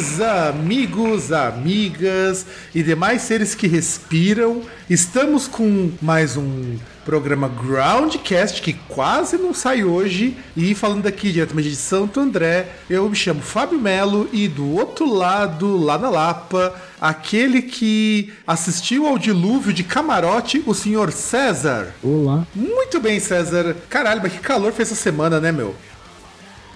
Amigos, amigas e demais seres que respiram. Estamos com mais um programa Groundcast que quase não sai hoje. E falando aqui diretamente de Santo André, eu me chamo Fábio Melo e do outro lado, lá na Lapa, aquele que assistiu ao dilúvio de camarote, o senhor César. Olá. Muito bem, César. Caralho, mas que calor foi essa semana, né, meu?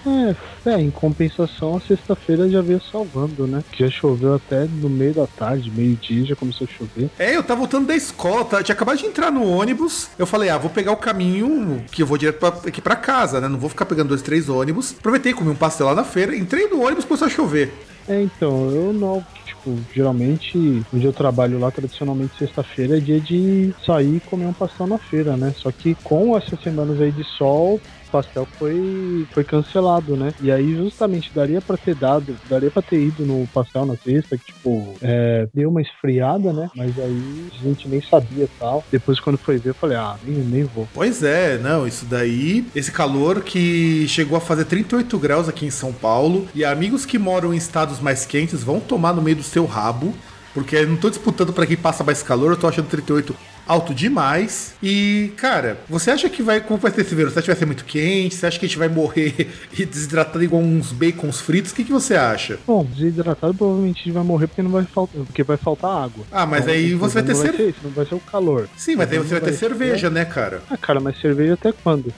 É, é, em compensação, a sexta-feira já veio salvando, né? Que já choveu até no meio da tarde, meio-dia, já começou a chover. É, eu tava voltando da escola, tá? tinha acabado de entrar no ônibus. Eu falei, ah, vou pegar o caminho que eu vou direto pra, aqui pra casa, né? Não vou ficar pegando dois, três ônibus. Aproveitei, comi um pastel lá na feira, entrei no ônibus começou a chover. É, então, eu não, tipo, geralmente, onde eu trabalho lá, tradicionalmente sexta-feira é dia de sair e comer um pastel na feira, né? Só que com essas semanas aí de sol, pastel foi, foi cancelado, né? E aí justamente daria pra ter dado, daria pra ter ido no pastel na sexta, que tipo, é, deu uma esfriada, né? Mas aí a gente nem sabia tal. Depois quando foi ver, eu falei, ah, nem, nem vou. Pois é, não, isso daí, esse calor que chegou a fazer 38 graus aqui em São Paulo, e amigos que moram em estados mais quentes vão tomar no meio do seu rabo, porque eu não tô disputando pra quem passa mais calor, eu tô achando 38 alto demais. E, cara, você acha que vai. Como vai ser esse verão? Você acha que vai ser muito quente? Você acha que a gente vai morrer e desidratado igual uns bacons fritos? O que, que você acha? Bom, desidratado provavelmente a gente vai morrer porque não vai faltar, porque vai faltar água. Ah, mas Então, aí tipo, você vai ter não vai cer- ser isso, não vai ser o calor. Sim, mas aí você vai ter cerveja, né, cara? Ah, cara, mas cerveja até quando?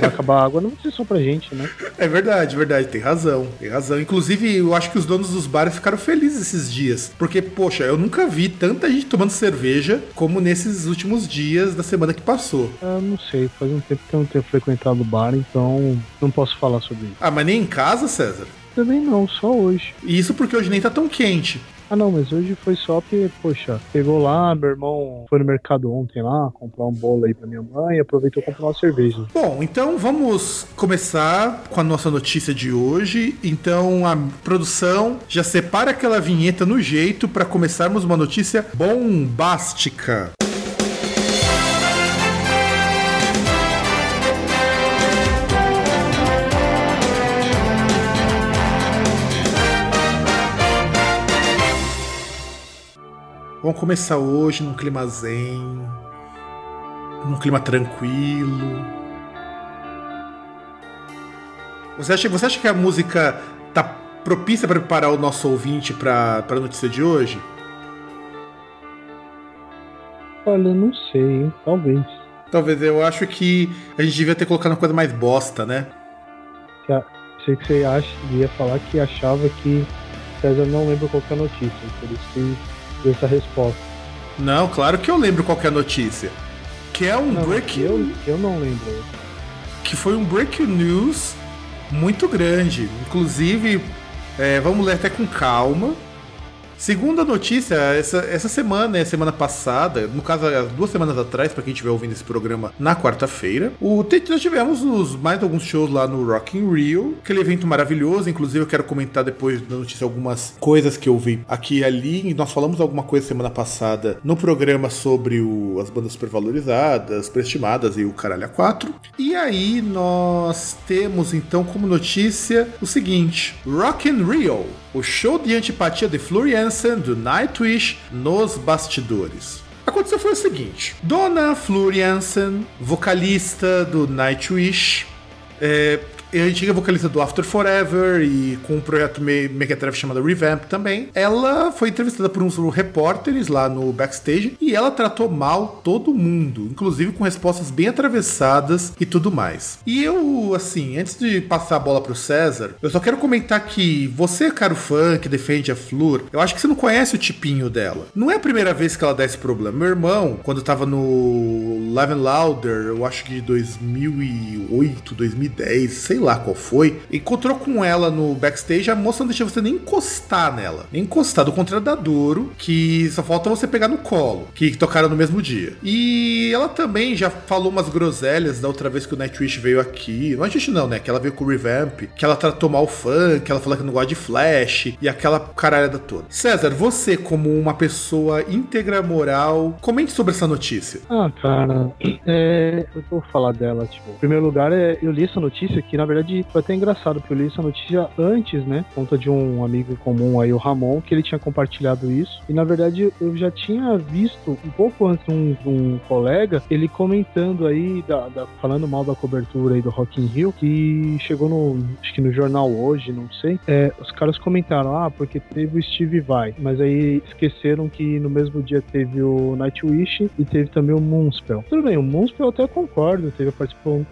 Vai acabar a água, não vai ser só pra gente, né? É verdade, verdade, tem razão, tem razão. Inclusive, eu acho que os donos dos bares ficaram felizes esses dias. Porque, poxa, eu nunca vi tanta gente tomando cerveja como nesses últimos dias da semana que passou. Eu não sei, faz um tempo que eu não tenho frequentado o bar, então não posso falar sobre isso. Ah, mas nem em casa, César? Também não, só hoje. E isso porque hoje nem tá tão quente. Ah não, mas hoje foi só porque, poxa, pegou lá, meu irmão foi no mercado ontem lá, comprar um bolo aí pra minha mãe e aproveitou comprou uma cerveja. Bom, então vamos começar com a nossa notícia de hoje. Então a produção já separa aquela vinheta no jeito para começarmos uma notícia bombástica. Vamos começar hoje num clima zen, num clima tranquilo. Você acha, você acha que a música tá propícia para preparar o nosso ouvinte para a notícia de hoje? Olha, não sei? Talvez. Talvez eu acho que a gente devia ter colocado uma coisa mais bosta, né? Sei que você acha, ia falar que achava que César não lembra qual que é notícia, por isso que deu essa resposta. Não, claro que eu lembro qual que é a notícia. Que é um Não, break, eu, eu não lembro. que foi um break news muito grande. Inclusive, é, vamos ler até com calma. Segunda notícia, essa, essa semana, é semana passada, no caso, duas semanas atrás, para quem estiver ouvindo esse programa na quarta-feira, o, nós tivemos os, mais alguns shows lá no Rock in Rio, aquele evento maravilhoso. Inclusive, eu quero comentar depois da notícia algumas coisas que eu vi aqui e ali. E nós falamos alguma coisa semana passada no programa sobre o- as bandas supervalorizadas, superestimadas e o Caralho a 4. E aí, nós temos então como notícia o seguinte: Rock in Rio. O show de antipatia de Florian Jansen do Nightwish nos bastidores. Aconteceu foi o seguinte: Dona Flor Jansen, vocalista do Nightwish, é, é a antiga vocalista do After Forever e com um projeto me- mequetrefe chamado Revamp também. Ela foi entrevistada por uns repórteres lá no backstage e ela tratou mal todo mundo, inclusive com respostas bem atravessadas e tudo mais. E eu, assim, antes de passar a bola pro César, eu só quero comentar que você, caro fã que defende a Flor, eu acho que você não conhece o tipinho dela. Não é a primeira vez que ela dá esse problema. Meu irmão, quando tava no Live Louder, eu acho que de 2008, 2010, sei lá qual foi, encontrou com ela no backstage, a moça não deixa você nem encostar nela. Nem encostar, do contrário da Doro, que só falta você pegar no colo, que tocaram no mesmo dia. E ela também já falou umas groselhas da outra vez que o Nightwish veio aqui. Nightwish não, né? Que ela veio com o Revamp, que ela tratou mal o fã, que ela falou que não gosta de Flash, e aquela caralhada toda. César, você como uma pessoa íntegra moral, comente sobre essa notícia. Ah, cara, é, eu vou falar dela, tipo, em primeiro lugar, é, eu li essa notícia que, na verdade, foi até engraçado, porque eu li essa notícia antes, né, conta de um amigo comum aí, o Ramon, que ele tinha compartilhado isso, e na verdade eu já tinha visto, um pouco antes, um, um colega, ele comentando aí, da, da, falando mal da cobertura aí do Rock in Rio, que chegou no, acho que no jornal hoje, não sei, é, os caras comentaram, ah, porque teve o Steve Vai, mas aí esqueceram que no mesmo dia teve o Nightwish e teve também o Moonspell. Tudo bem, o Moonspell eu até concordo, teve a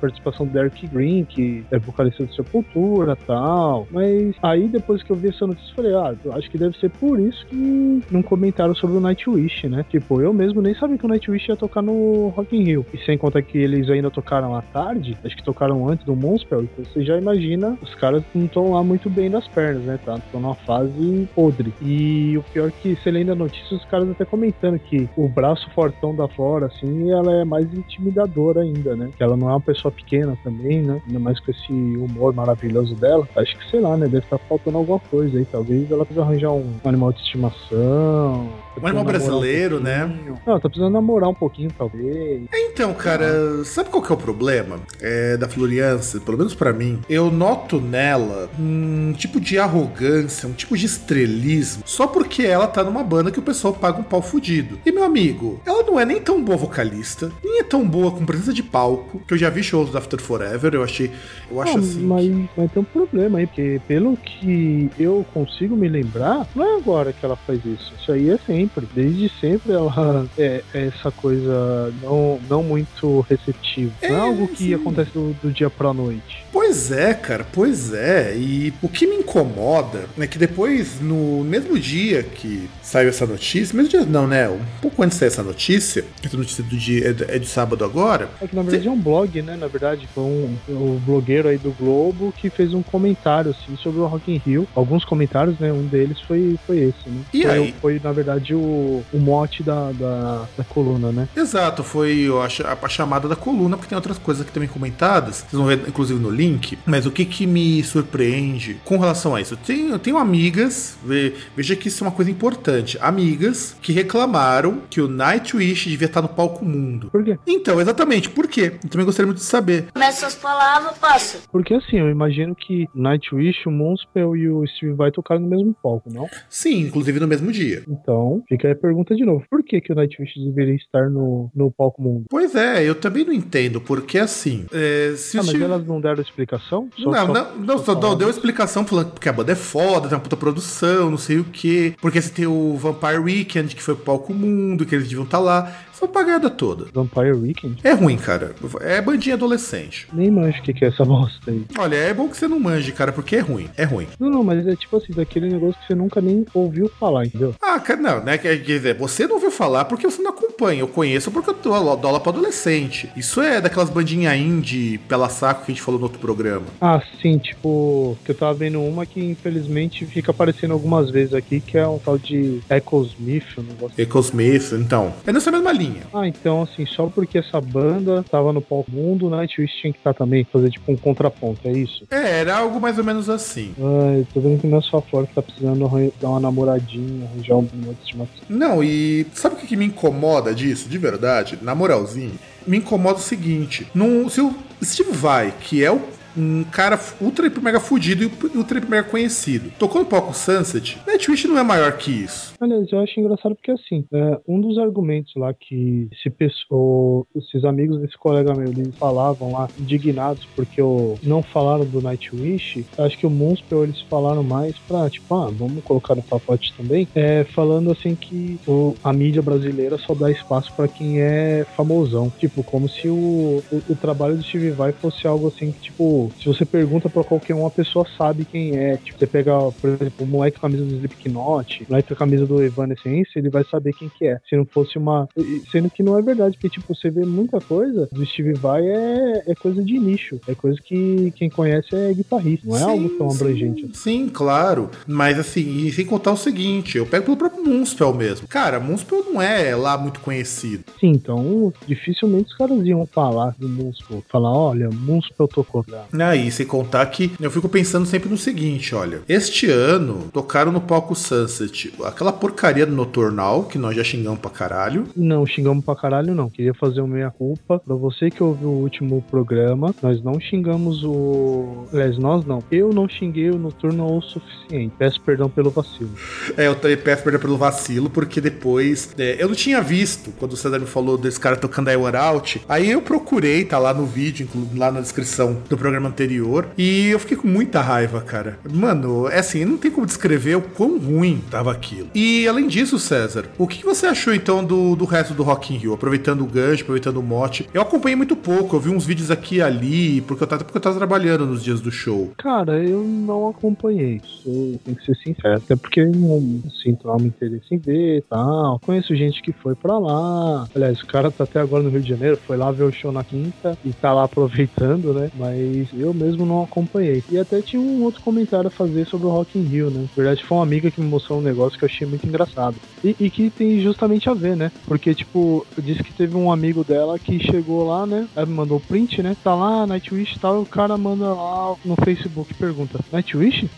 participação do Derek Green, que é vocalista do Sepultura tal, mas aí depois que eu vi essa notícia, falei, ah, acho que deve ser por isso que não comentaram sobre o Nightwish, né? Tipo, eu mesmo nem sabia que o Nightwish ia tocar no Rock in Rio. E sem contar que eles ainda tocaram à tarde, acho que tocaram antes do Moonspell, então você já imagina, os caras não estão lá muito bem das pernas, né? Tá? Estão numa fase podre. E o pior é que, você lendo a notícia, os caras até comentando que o braço fortão da Flora, assim, ela é mais intimidadora ainda, né? Que ela não é uma pessoa pequena também, né? Ainda mais com esse humor maravilhoso dela. Acho que, sei lá, né? Deve estar faltando alguma coisa aí. Talvez ela precise arranjar um animal de estimação. Um animal brasileiro, um né? Não, tá precisando namorar um pouquinho, talvez. Então, cara, sabe qual que é o problema é, da Floriança? Pelo menos para mim. Eu noto nela um tipo de arrogância, um tipo de estrelismo, só porque ela tá numa banda que o pessoal paga um pau fudido. E, meu amigo, ela não é nem tão boa vocalista, nem é tão boa com presença de palco, que eu já vi shows do After Forever, eu achei. Eu acho assim. Mas, mas tem um problema aí, porque pelo que eu consigo me lembrar, não é agora que ela faz isso. Isso aí é sempre. Desde sempre ela é, é essa coisa não, não muito receptiva. não é É, algo que sim. acontece do, do dia pra noite. Pois é, cara, pois é. E o que me incomoda é que depois, no mesmo dia que saiu essa notícia, mesmo dia não, né? Um pouco antes de sair essa notícia, essa notícia do dia é, de- é de sábado agora. É que na verdade é um blog, né? Na verdade, foi um, um blogueiro aí do Globo que fez um comentário assim sobre o Rock in Rio. Alguns comentários, né? Um deles foi, foi esse, né? E foi, aí? foi, na verdade, o, o mote da, da, da coluna, né? Exato, foi a, a chamada da coluna, porque tem outras coisas aqui também comentadas, vocês vão ver inclusive no link, mas o que que me surpreende com relação a isso? Eu tenho, eu tenho amigas, ve- veja que isso é uma coisa importante, amigas que reclamaram que o Nightwish devia estar no palco mundo. Por quê? Então, exatamente, por quê? Eu também gostaria muito de saber. Começa as palavras, passa. Porque assim, eu imagino que Nightwish, o Moonspell e o Steve Vai tocaram no mesmo palco, não? Sim, inclusive no mesmo dia. Então, fica aí a pergunta de novo. Por que, que o Nightwish deveria estar no, no palco mundo? Pois é, eu também não entendo, porque assim, é, se Ah, mas Steve- elas não deram explicação? Só- não, só- não, não, só, falaram. deu explicação falando que a banda é foda, tem uma puta produção, não sei o quê. Porque você tem o Vampire Weekend, que foi pro palco mundo, que eles deviam estar lá. Essa pagada toda. Vampire Weekend? É ruim, cara. É bandinha adolescente. Nem manjo o que, que é essa bosta aí. Olha, é bom que você não manje, cara, porque é ruim. É ruim. Não, não, mas é tipo assim, daquele negócio que você nunca nem ouviu falar, entendeu? Ah, cara, não, né? Quer dizer, você não ouviu falar porque você não acompanha. Eu conheço porque eu dou aula pra adolescente. Isso é daquelas bandinhas indie pela saco que a gente falou no outro programa. Ah, sim, tipo, que eu tava vendo uma que infelizmente fica aparecendo algumas vezes aqui, que é um tal de Echo Smith, um negócio. Echo Smith, então. É nessa mesma linha. Ah, então assim, só porque essa banda tava no palco mundo, o Nightwish tinha que estar também, fazer tipo um contraponto, é isso? É, era algo mais ou menos assim. Ai, tô vendo que não é só a Flora que tá precisando dar uma namoradinha, arranjar um uma estimação. Não, e sabe o que, que me incomoda disso, de verdade? Na moralzinha, me incomoda o seguinte: num, se o Steve Vai, que é o- um cara ultra hiper mega fudido e ultra hiper mega conhecido, tocou no palco Sunset, Nightwish não é maior que isso. Aliás, eu acho engraçado porque assim, é, um dos argumentos lá que esse pessoa, esses amigos desse colega meu, eles falavam lá, indignados porque o, não falaram do Nightwish, acho que o Moonspell eles falaram mais pra, tipo, ah, vamos colocar no pacote também, é, falando assim que o- a mídia brasileira só dá espaço pra quem é famosão. Tipo, como se o, o, o trabalho do Steve Vai fosse algo assim que, tipo, tipo, se você pergunta pra qualquer um, a pessoa sabe quem é. Tipo, você pega, por exemplo, o moleque com a camisa do Slipknot, o moleque com a camisa do Evanescence, ele vai saber quem que é. Se não fosse uma. Sendo que não é verdade, porque, tipo, você vê muita coisa do Steve Vai é, é coisa de nicho. É coisa que quem conhece é guitarrista. Não é Sim, algo tão sim, abrangente. Sim, claro. Mas assim, e sem contar o seguinte, eu pego pelo próprio Moonspell mesmo. Cara, Moonspell não é lá muito conhecido. Sim, então dificilmente os caras iam falar do Moonspell. Falar, olha, Moonspell tocou. Aí, sem contar que eu fico pensando sempre no seguinte, olha. Este ano tocaram no palco Sunset aquela porcaria do Noturnal, que nós já xingamos pra caralho. Não, xingamos pra caralho, não. Queria fazer uma meia-culpa. Pra você que ouviu o último programa, nós não xingamos o. Aliás, nós não. Eu não xinguei o Noturno o suficiente. Peço perdão pelo vacilo. É, eu também peço perdão pelo vacilo, porque depois. é, eu não tinha visto quando o César me falou desse cara tocando a Hour Out. Aí eu procurei, tá lá no vídeo, lá na descrição do programa anterior. E eu fiquei com muita raiva, cara. Mano, é assim, não tem como descrever o quão ruim tava aquilo. E além disso, César, o que você achou então do, do resto do Rock in Rio? Aproveitando o gancho, aproveitando o mote. Eu acompanhei muito pouco, eu vi uns vídeos aqui e ali, porque eu tava, porque eu tava trabalhando nos dias do show. Cara, eu não acompanhei. Isso tem que ser sincero. Até porque eu não sinto algo interesse em ver e tal. Conheço gente que foi pra lá. Aliás, o cara tá até agora no Rio de Janeiro, foi lá ver o show na quinta e tá lá aproveitando, né? Mas eu mesmo não acompanhei. E até tinha um outro comentário a fazer sobre o Rock in Rio, né? Na verdade, foi uma amiga que me mostrou um negócio que eu achei muito engraçado. E, e que tem justamente a ver, né? Porque, tipo, disse que teve um amigo dela que chegou lá, né? Me mandou o print, né? Tá lá, Nightwish e tal. E o cara manda lá no Facebook e pergunta: Nightwish?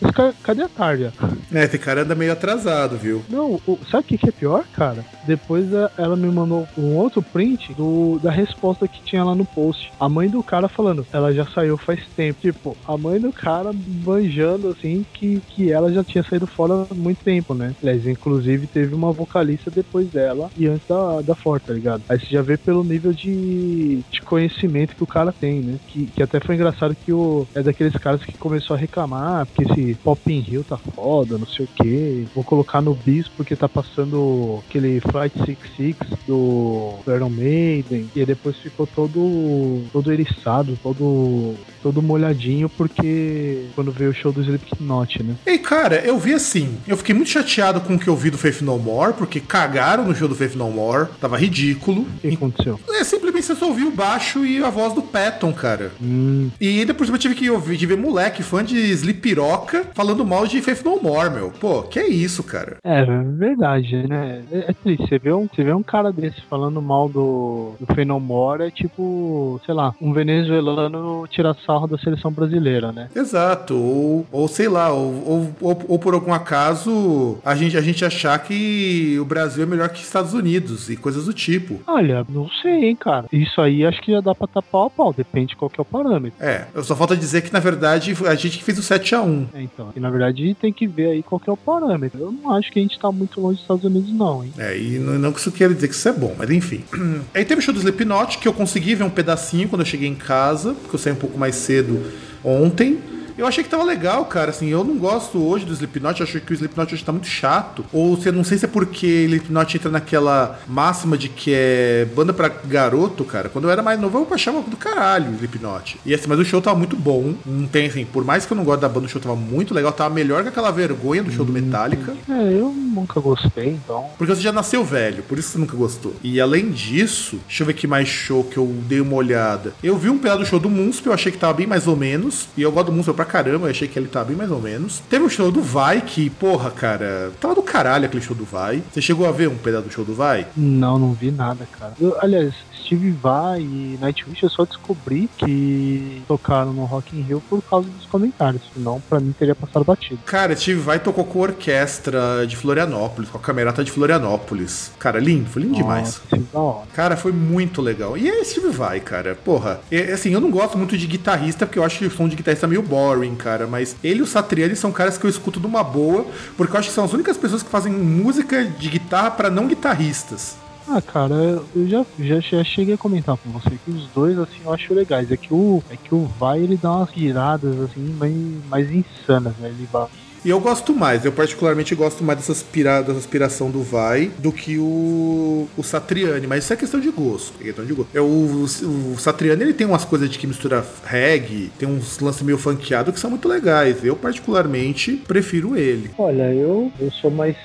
Cadê a Tarja? É, esse cara anda meio atrasado, viu? Não, o- sabe o que, que é pior, cara? Depois a- ela me mandou um outro print do, da resposta que tinha lá no post. A mãe do cara falando, ela já saiu faz tempo. Tipo, a mãe do cara banjando assim que, que ela já tinha saído fora há muito tempo, né? Aliás, inclusive teve uma vocalista depois dela e antes da, da Ford, tá ligado? Aí você já vê pelo nível de, de conhecimento que o cara tem, né? Que, que até foi engraçado que o, é daqueles caras que começou a reclamar porque esse Pop in Rio tá foda, não sei o que. Vou colocar no bis porque tá passando aquele Flight 66 do Iron Maiden. E depois ficou todo, todo eriçado, todo, todo molhadinho porque quando veio o show do Slipknot, né? Ei, cara, eu vi assim. Eu fiquei muito chateado com o que eu vi do Faith No More, porque cagaram no show do Faith No More. Tava ridículo. O que aconteceu? É simplesmente você só ouviu o baixo e a voz do Patton, cara. Hum, E depois eu tive que ouvir, de ver moleque, fã de Slipiroca, falando mal de Faith No More, meu. Pô, que é isso, cara? é verdade, né? É, é triste. Você vê, um, você vê um cara desse falando mal do, do Fenomore, é tipo, sei lá, um venezuelano tirar sarro da seleção brasileira, né? Exato. Ou, ou sei lá, ou, ou, ou- por algum acaso a gente, a gente achar que o Brasil é melhor que Estados Unidos e coisas do tipo. Olha, não sei, hein, cara. Isso aí acho que já dá pra tapar a pau, depende de qual que é o parâmetro. É, só falta dizer que na verdade a gente que fez o 7x1. É, então, e na verdade tem que ver aí qual que é o parâmetro. Eu não acho que a gente tá muito longe dos Estados Unidos, não, hein? É, e não, não que isso queira dizer que isso é bom, mas enfim. Aí teve o show do Slipknot, que eu consegui ver um pedacinho quando eu cheguei em casa, porque eu saí um pouco mais cedo ontem. Eu achei que tava legal, cara. Assim, eu não gosto hoje do Slipknot, acho que o Slipknot hoje tá muito chato. Ou se não sei se é porque o Slipknot entra naquela máxima de que é banda pra garoto, cara. Quando eu era mais novo, eu achava do caralho o Slipknot. E assim, mas o show tava muito bom. Não tem assim, por mais que eu não goste da banda, o show tava muito legal. Tava melhor que aquela vergonha do show do Metallica. É, eu nunca gostei, então. Porque você já nasceu velho, por isso você nunca gostou. E além disso, deixa eu ver que mais show que eu dei uma olhada. Eu vi um pedaço do show do Munspel, eu achei que tava bem mais ou menos. E eu gosto do Munspel pra caramba, eu achei que ele tava bem mais ou menos. Teve um show do Vai, que, porra, cara, tava do caralho aquele show do Vai. Você chegou a ver um pedaço do show do Vai? Não, não vi nada, cara. Eu, aliás, Steve Vai e Nightwish eu só descobri que tocaram no Rock in Rio por causa dos comentários. Senão, pra mim, teria passado batido. Cara, Steve Vai tocou com a orquestra de Florianópolis, com a camerata de Florianópolis. Cara, lindo, foi lindo demais. Nossa, que da hora. Cara, foi muito legal. E é Steve Vai, cara. Porra, é, assim, eu não gosto muito de guitarrista, porque eu acho que o som de guitarrista é meio boring, cara. Mas ele e o Satriani são caras que eu escuto numa boa, porque eu acho que são as únicas pessoas que fazem música de guitarra pra não guitarristas. Ah, cara, eu já, já, já cheguei a comentar com você que os dois, assim, eu acho legais. É que o, é que o Vai, ele dá umas viradas, assim, mais, mais insanas, né? Ele vai E eu gosto mais, eu particularmente gosto mais dessa, aspira, dessa aspiração do Vai do que o, o Satriani, mas isso é questão de gosto. É questão de gosto. É, o, o, o Satriani ele tem umas coisas de que mistura reggae, tem uns lances meio funkeados que são muito legais. Eu, particularmente, prefiro ele. Olha, eu, eu sou mais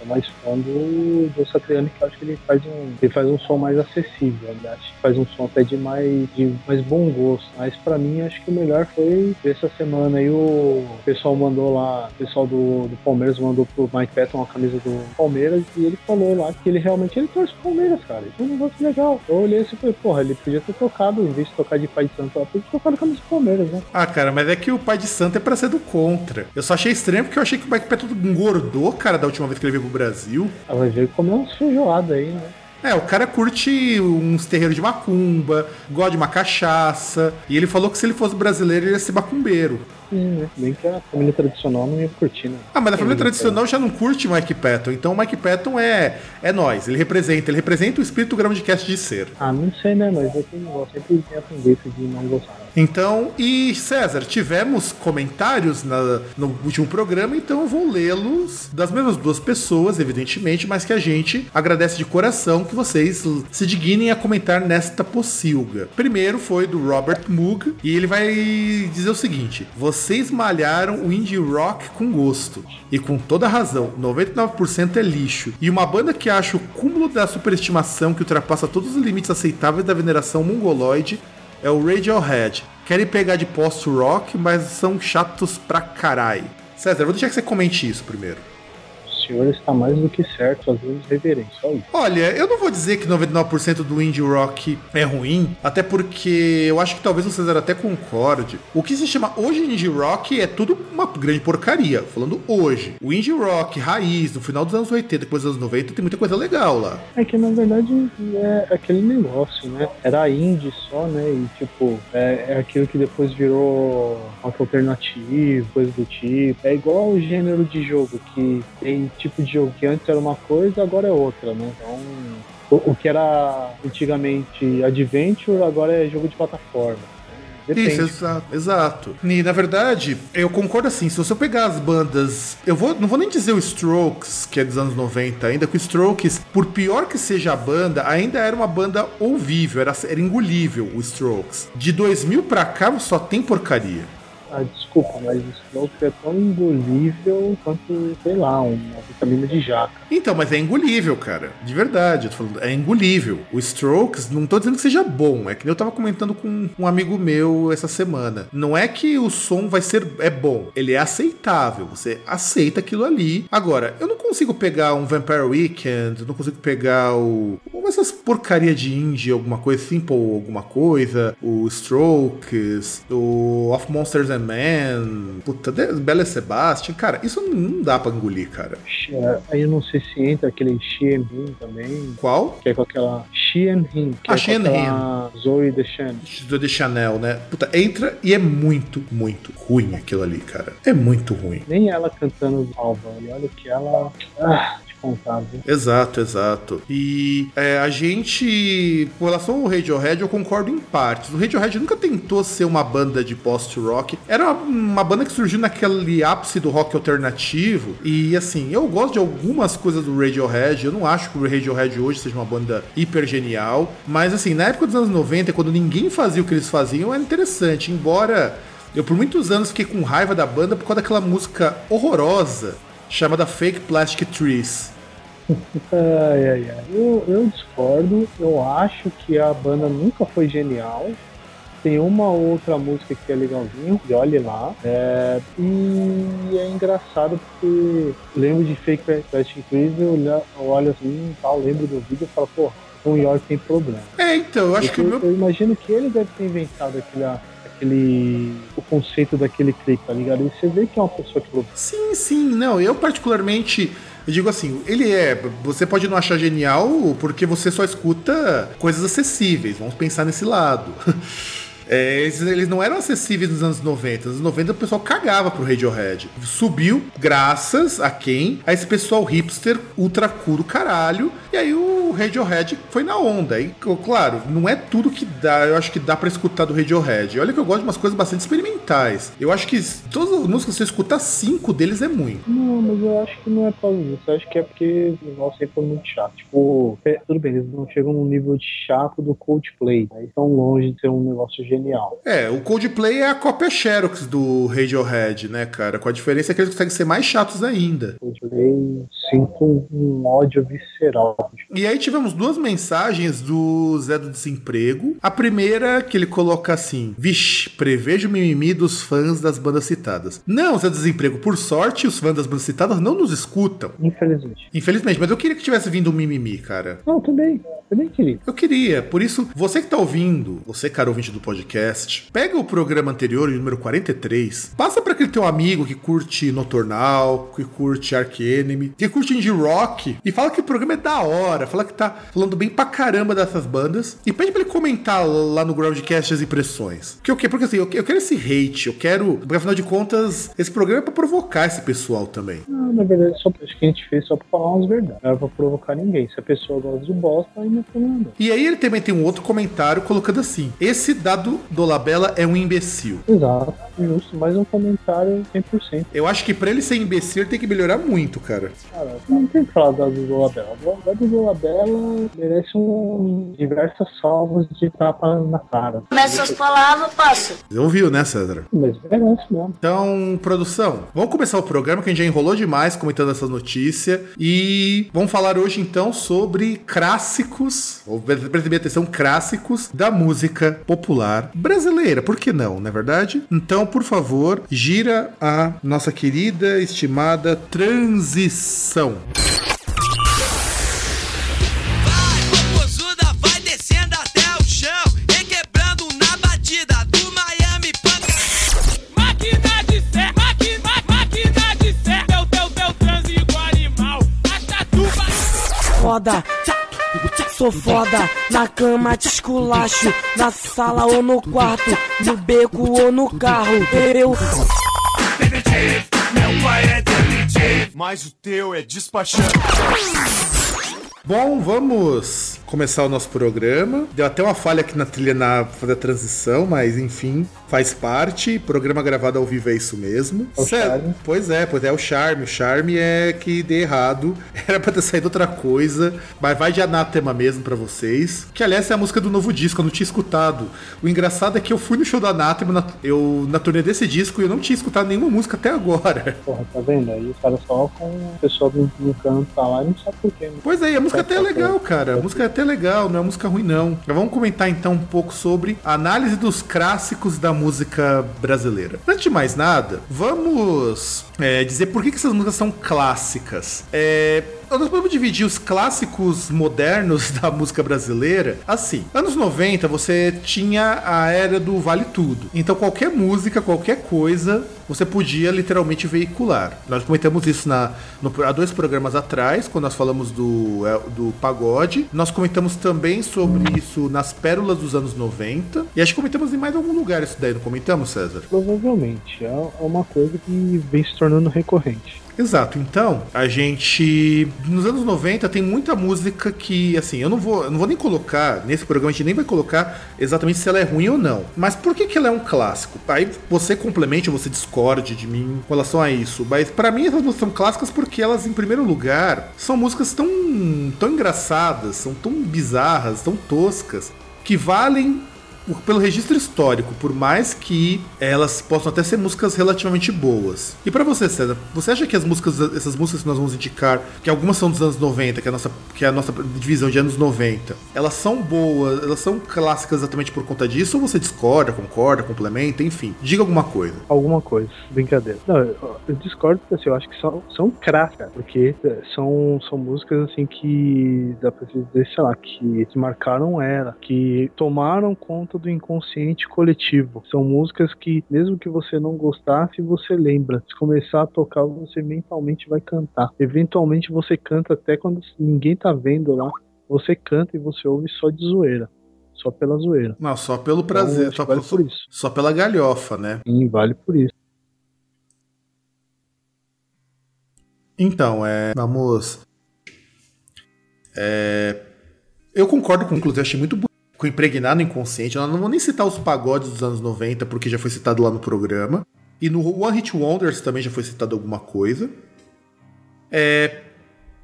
sou mais fã do, do Satriani, que eu acho que ele faz um, ele faz um som mais acessível. Ele acho que faz um som até de mais, de mais bom gosto. Mas para mim, acho que o melhor foi essa semana aí o pessoal mandou lá, o pessoal do, do Palmeiras mandou pro Mike Patton uma camisa do Palmeiras e ele falou lá que ele realmente ele torce pro Palmeiras, cara. Isso é um negócio legal. Eu olhei assim e falei, porra, ele podia ter tocado, em vez de tocar de pai de santo, ele podia ter tocado a camisa do Palmeiras, né? Ah, cara, mas é que o pai de santo é pra ser do contra. Eu só achei estranho porque eu achei que o Mike Patton engordou, cara, da última vez que ele veio Brasil. Ela vai ver comer uns feijoada aí, né? É, o cara curte uns terreiros de macumba, gosta de uma cachaça. E ele falou que se ele fosse brasileiro, ele ia ser macumbeiro. Sim, né? Bem que a família tradicional não ia curtir, né? Ah, mas a família Ele tradicional já não curte Mike Patton. Então o Mike Patton é, é nós. Ele representa. Ele representa o espírito Groundcast de ser. Ah, não sei, né? Mas eu tenho, eu sempre tenho a tendência de não gostar. Então, e César, tivemos comentários na- no último programa, então eu vou lê-los das mesmas duas pessoas, evidentemente, mas que a gente agradece de coração que vocês se dignem a comentar nesta pocilga. Primeiro foi do Robert Moog, e ele vai dizer o seguinte: vocês malharam o indie rock com gosto. E com toda razão, 99% é lixo. E uma banda que acha o cúmulo da superestimação que ultrapassa todos os limites aceitáveis da veneração mongoloide é o Radiohead. Querem pegar de post-rock, mas são chatos pra carai. César, vou deixar que você comente isso primeiro. Senhor está mais do que certo, fazendo reverência. Isso. Olha, eu não vou dizer que 99% do indie rock é ruim, até porque eu acho que talvez o César até concorde. O que se chama hoje indie rock é tudo uma grande porcaria, falando hoje. O indie rock raiz, no final dos anos 80, depois dos anos 90, tem muita coisa legal lá. É que na verdade é aquele negócio, né? Era indie só, né? E tipo, é, é aquilo que depois virou rock alternativo, coisa do tipo. É igual o gênero de jogo, que tem tipo de jogo que antes era uma coisa, agora é outra, né? Então, o, o que era antigamente Adventure, agora é jogo de plataforma. Depende. Isso, exato, exato. E na verdade, eu concordo assim, se você pegar as bandas, eu vou, não vou nem dizer o Strokes, que é dos anos 90 ainda, que o Strokes, por pior que seja a banda, ainda era uma banda ouvível, era, era engolível o Strokes. De 2000 pra cá só tem porcaria. Ah, desculpa, mas o Stroke é tão engolível quanto, sei lá, uma vitamina de jaca. Então, mas é engolível, cara. De verdade, eu tô falando, é engolível. O Strokes, não tô dizendo que seja bom, é que eu tava comentando com um amigo meu essa semana. Não é que o som vai ser é bom, ele é aceitável. Você aceita aquilo ali. Agora, eu não consigo pegar um Vampire Weekend, não consigo pegar o essas porcaria de indie, alguma coisa, Simple alguma coisa, o Strokes, o Of Monsters and Men, puta, Bela Sebastian, cara, isso não dá pra engolir, cara. Aí eu não sei se entra aquele She and Him também, Qual? que é com aquela She and Him, Ah, é She com and aquela Zoe Deschanel. do The Chanel, né? Puta, entra e é muito, muito ruim aquilo ali, cara. É muito ruim. Nem ela cantando Alva, e olha que ela. Ah, Exato, exato. E é, a gente, com relação ao Radiohead, eu concordo em partes. O Radiohead nunca tentou ser uma banda de post-rock. Era uma banda que surgiu naquele ápice do rock alternativo. E assim, eu gosto de algumas coisas do Radiohead. Eu não acho que o Radiohead hoje seja uma banda hiper genial. Mas assim, na época dos anos 90, quando ninguém fazia o que eles faziam, era interessante. Embora eu por muitos anos fiquei com raiva da banda por causa daquela música horrorosa chamada Fake Plastic Trees. Ai, ai, ai. Eu, eu discordo. Eu acho que a banda nunca foi genial. Tem uma ou outra música que é legalzinho, e olhe lá. É, e é engraçado porque lembro de Fake Plastic Trees, eu olho- eu olho assim, tal, lembro do vídeo e falo, pô, Tom York tem problema. É, então, eu acho que o eu, meu. eu imagino que ele deve ter inventado aquele, aquele o conceito daquele clipe, tá ligado? E você vê que é uma pessoa que. Sim, sim, não. Eu, particularmente, eu digo assim, ele é. Você pode não achar genial porque você só escuta coisas acessíveis. Vamos pensar nesse lado. É, eles, eles não eram acessíveis nos anos 90. Nos anos 90 o pessoal cagava pro Radiohead. Subiu graças a quem? A esse pessoal hipster ultra cool do caralho. E aí o Radiohead foi na onda. E, claro, não é tudo que dá, eu acho que dá para escutar do Radiohead. Olha que eu gosto de umas coisas bastante experimentais. Eu acho que todas as músicas que você escutar, cinco deles é muito. Não, mas eu acho que não é por isso. Eu acho que é porque o nosso sempre foi muito chato. Tipo, é, tudo bem, eles não chegam no nível de chato do Coldplay. Aí estão longe de ser um negócio genial. É, o Coldplay é a cópia Xerox do Radiohead, né, cara? Com a diferença é que eles conseguem ser mais chatos ainda. Coldplay, sinto um ódio visceral. E aí tivemos duas mensagens do Zé do Desemprego. A primeira que ele coloca assim: Vixe, prevejo o mimimi dos fãs das bandas citadas. Não, Zé do Desemprego, por sorte, os fãs das bandas citadas não nos escutam. Infelizmente. Infelizmente, mas eu queria que tivesse vindo um mimimi, cara. Não, também. Também queria. Eu queria. Por isso, você que tá ouvindo, você, cara ouvinte do podcast, pega o programa anterior, o número 43, passa para aquele teu amigo que curte Nocturnal, que curte Ark Enemy, que curte indie rock, e fala que o programa é da hora, fala que tá falando bem pra caramba dessas bandas, e pede pra ele comentar lá no Groundcast as impressões. Que o quê? Porque assim, eu, eu quero esse hate, eu quero. Porque afinal de contas, esse programa é pra provocar esse pessoal também. Não, na verdade, só, acho que a gente fez só pra falar umas verdades. Não era pra provocar ninguém. Se a pessoa gosta de bosta, aí não tem nada. E aí ele também tem um outro comentário colocando assim: esse dado do Labella é um imbecil. Exato, justo. Mais um comentário 100%. Eu acho que pra ele ser imbecil, ele tem que melhorar muito, cara. Cara, não tem que falar da do Dolabella. A do Dolabella merece um, diversas salvas de tapa na cara. Começa as palavras, passa. Você ouviu, né, César? Mas merece mesmo. Então, produção, vamos começar o programa que a gente já enrolou demais comentando essa notícia. E vamos falar hoje então sobre clássicos, ou prestar atenção, clássicos da música popular brasileira. Por que não, não é verdade? Então, por favor, gira a nossa querida, estimada transição. Foda. Sou foda, na cama te esculacho, na sala ou no quarto, no beco ou no carro. Eu Meu pai é detetive, mas o teu é despachante. Bom, vamos começar o nosso programa. Deu até uma falha aqui na trilha na fazer a transição, mas enfim, faz parte. Programa gravado ao vivo é isso mesmo. É o Cê- charme. Pois é, pois é o charme. O charme é que dê errado. Era pra ter saído outra coisa, mas vai de anátema mesmo pra vocês. Que aliás é a música do novo disco, eu não tinha escutado. O engraçado é que eu fui no show do Anátema na, eu, na turnê desse disco e eu não tinha escutado nenhuma música até agora. Porra, tá vendo? Aí o cara só com o pessoal do, do canto tá lá e não sabe por quê. né? Pois é, a música até é legal, cara. A música é até legal, não é música ruim, não. Vamos comentar então um pouco sobre a análise dos clássicos da música brasileira. Antes de mais nada, vamos é, dizer por que, que essas músicas são clássicas. É, nós podemos dividir os clássicos modernos da música brasileira assim. Anos 90 você tinha a era do vale tudo. Então qualquer música, qualquer coisa, você podia literalmente veicular. Nós comentamos isso na, no- há dois programas atrás, quando nós falamos do, é, do pagode. Nós comentamos também sobre isso nas pérolas dos anos 90. E acho que comentamos em mais algum lugar isso daí, não comentamos, César? Provavelmente. É é uma coisa que vem se tornando recorrente. Exato, então a gente nos anos 90 tem muita música que assim, eu não vou, eu não vou nem colocar nesse programa, a gente nem vai colocar exatamente se ela é ruim ou não. Mas por que, que ela é um clássico? Aí você complemente ou você discorde de mim com relação a isso. Mas pra mim essas músicas são clássicas porque elas em primeiro lugar são músicas tão tão engraçadas, são tão bizarras, tão toscas que valem pelo registro histórico, por mais que elas possam até ser músicas relativamente boas. E pra você, César, você acha que as músicas, essas músicas que nós vamos indicar, que algumas são dos anos 90, que é a nossa, que é a nossa divisão de anos 90, elas são boas, elas são clássicas exatamente por conta disso, ou você discorda, concorda, complementa, enfim, diga alguma coisa. Alguma coisa. Brincadeira. Não, eu, eu discordo porque assim, eu acho que são, são cracks, cara, porque é, são, são músicas assim que dá pra dizer, sei lá, que, que marcaram era, que tomaram conta do inconsciente coletivo. São músicas que, mesmo que você não gostasse, você lembra. Se começar a tocar, você mentalmente vai cantar. Eventualmente você canta até quando ninguém tá vendo lá. Você canta e você ouve só de zoeira. só pela zoeira. Não, só pelo prazer, Então, só, vale por isso. só pela galhofa, né? Sim, vale por isso. Então, é. Vamos. É, eu concordo com o inclusive, achei muito bonito. Com Impregnar no Inconsciente. Eu não vou nem citar os pagodes dos anos 90, porque já foi citado lá no programa. E no One Hit Wonders também já foi citado alguma coisa. É,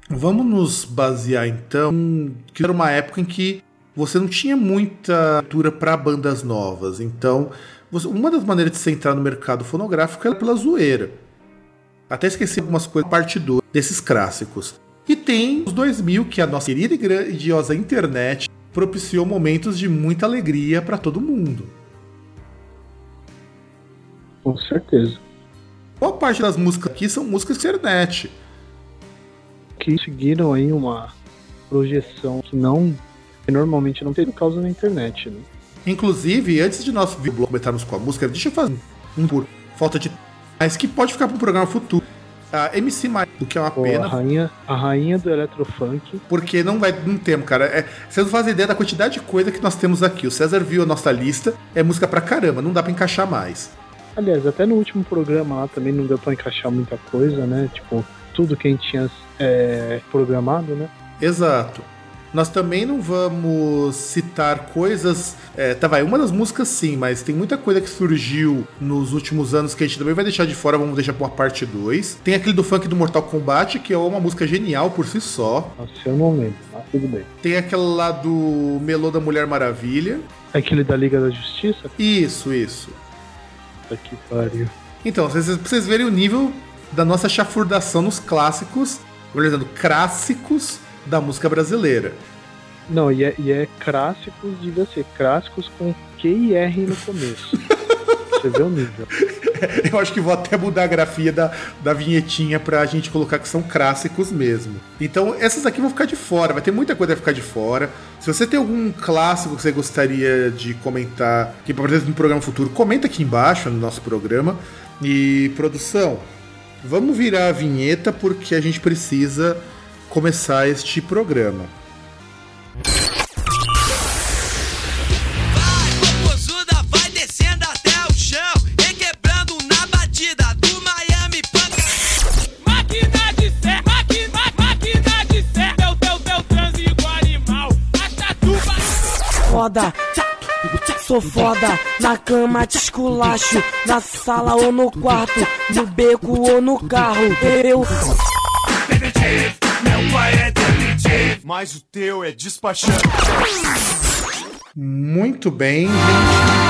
vamos nos basear então. Que era uma época em que você não tinha muita cultura para bandas novas. Então, você- uma das maneiras de você entrar no mercado fonográfico era pela zoeira. Até esqueci algumas coisas, parte 2 desses clássicos. E tem os 2000, que a nossa querida e grandiosa internet propiciou momentos de muita alegria para todo mundo. Com certeza. Boa parte das músicas aqui são músicas internet. Que seguiram aí uma projeção que não. que normalmente não tem causa na internet, né? Inclusive, antes de nós vir- comentarmos com a música, deixa eu fazer um por falta de. Mas que pode ficar para um programa futuro. A MC Mais, o que é uma Pô, a, pena, rainha, a rainha do Eletrofunk. porque não vai. Não temos, cara. É, vocês não fazem ideia da quantidade de coisa que nós temos aqui. O César viu a nossa lista, é música pra caramba, não dá pra encaixar mais. Aliás, até no último programa lá também não deu pra encaixar muita coisa, né? Tipo, tudo que a gente tinha é, programado, né? Exato. Nós também não vamos citar coisas. É, tá, vai, uma das músicas sim, mas tem muita coisa que surgiu nos últimos anos que a gente também vai deixar de fora, vamos deixar pra parte 2. Tem aquele do funk do Mortal Kombat, que é uma música genial por si só. Nossa, eu não lembro, mas tudo bem. Tem aquela lá do Melô da Mulher Maravilha. É aquele da Liga da Justiça? Isso, isso. Puta que pariu. Então, vocês, pra vocês verem o nível da nossa chafurdação nos clássicos, organizando clássicos da música brasileira. Não, e é, e é clássicos, devia ser clássicos com Q e R no começo. Você vê o nível. Eu acho que vou até mudar a grafia da, da vinhetinha pra gente colocar que são clássicos mesmo. Então, essas aqui vão ficar de fora, vai ter muita coisa que ficar de fora. Se você tem algum clássico que você gostaria de comentar, que exemplo no programa futuro, comenta aqui embaixo no nosso programa. E produção, vamos virar a vinheta porque a gente precisa começar este programa. Vai, popozuda, vai descendo até o chão, requebrando na batida do Miami Punk. Máquina de ser, máquina, máquina de ser. Teu, teu, teu transe igual animal. Astatuba. Foda, sou foda, na cama te esculacho, na sala ou no quarto, no beco ou no carro. Eu Meu pai é detetive, mas o teu é despachante. Muito bem, gente.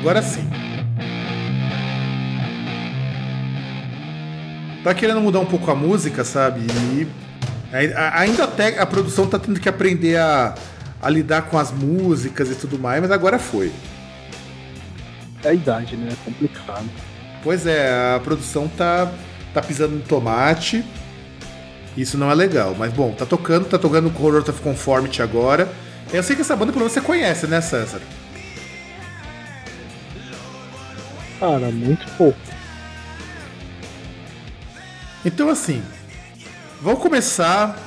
Agora sim. Tá querendo mudar um pouco a música, sabe? E ainda até a produção tá tendo que aprender a, a lidar com as músicas e tudo mais, mas agora foi. É a idade, né? É complicado. Pois é, a produção tá, tá pisando no tomate. Isso não é legal, mas bom, tá tocando, tá tocando o Horror of Conformity agora. Eu sei que essa banda pelo menos você conhece, né, César? Cara, muito pouco. Então assim, vamos começar.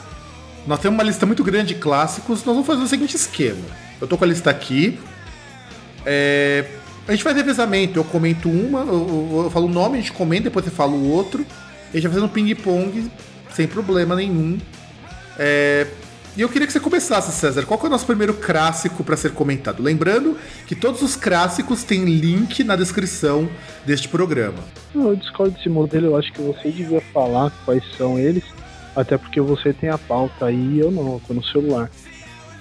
Nós temos uma lista muito grande de clássicos. Nós vamos fazer o seguinte esquema. Eu tô com a lista aqui. É, a gente faz revezamento. Eu comento uma, eu, eu- eu falo o nome, a gente comenta, depois você fala o outro. A gente vai fazendo ping-pong sem problema nenhum. É, e eu queria que você começasse, César. Qual é o nosso primeiro clássico para ser comentado? Lembrando que todos os clássicos têm link na descrição deste programa. Eu discordo desse modelo, eu acho que você devia falar quais são eles, até porque você tem a pauta aí e eu não, eu tô no celular.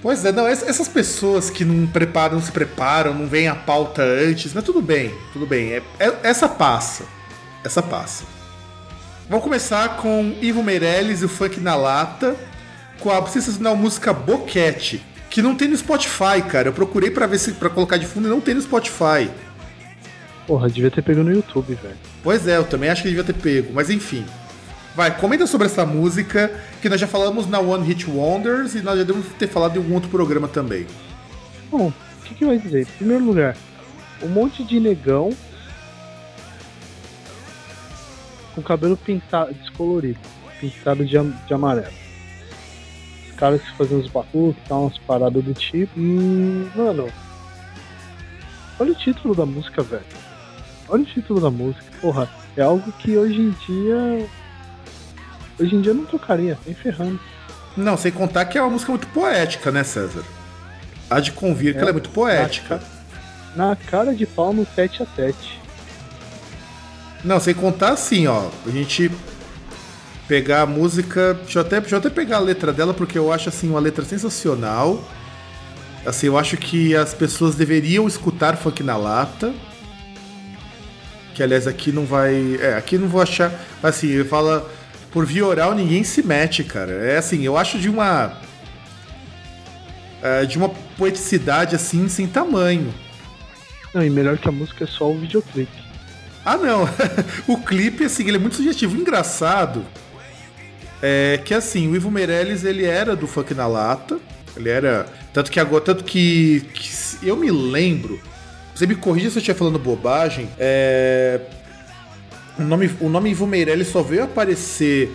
Pois é, não, ess- essas pessoas que não preparam, não se preparam, não veem a pauta antes, mas tudo bem, tudo bem. É- é- essa passa. Essa passa. Vamos começar com Ivo Meirelles e o Funk na Lata, com a sensacional música Boquete, que não tem no Spotify, cara. Eu procurei pra ver se para colocar de fundo e não tem no Spotify. Porra, devia ter pego no YouTube, velho. Pois é, eu também acho que devia ter pego, mas enfim. Vai, comenta sobre essa música, que nós já falamos na One Hit Wonders e nós já devemos ter falado em algum outro programa também. Bom, o que, que vai dizer? Em primeiro lugar, um monte de negão com cabelo pintado, descolorido, pintado de, de amarelo. caras que faziam os batuques tal, umas paradas do tipo. E, mano, olha o título da música, velho. Olha o título da música. Porra, é algo que hoje em dia. Hoje em dia eu não tocaria, nem ferrando. Não, sem contar que é uma música muito poética, né, César? Há de convir que É. ela é muito poética. Na cara de pau no tete a tete. Não, sem contar assim, ó. A gente pegar a música. Deixa eu, até, deixa eu até pegar a letra dela, porque eu acho assim uma letra sensacional. Assim, eu acho que as pessoas deveriam escutar funk na lata. Que aliás aqui não vai. É, aqui não vou achar. Mas assim, ele fala. Por via oral ninguém se mete, cara. É assim, eu acho de uma. é, de uma poeticidade assim sem tamanho. Não, e melhor que a música é só o videoclipe. Ah, não. o clipe, assim, ele é muito sugestivo. Engraçado é que, assim, o Ivo Meirelles, ele era do Funk na Lata. Ele era... Tanto que agora... Tanto que, que eu me lembro... Você me corrija se eu estiver falando bobagem. É... O nome, o nome Ivo Meirelles só veio aparecer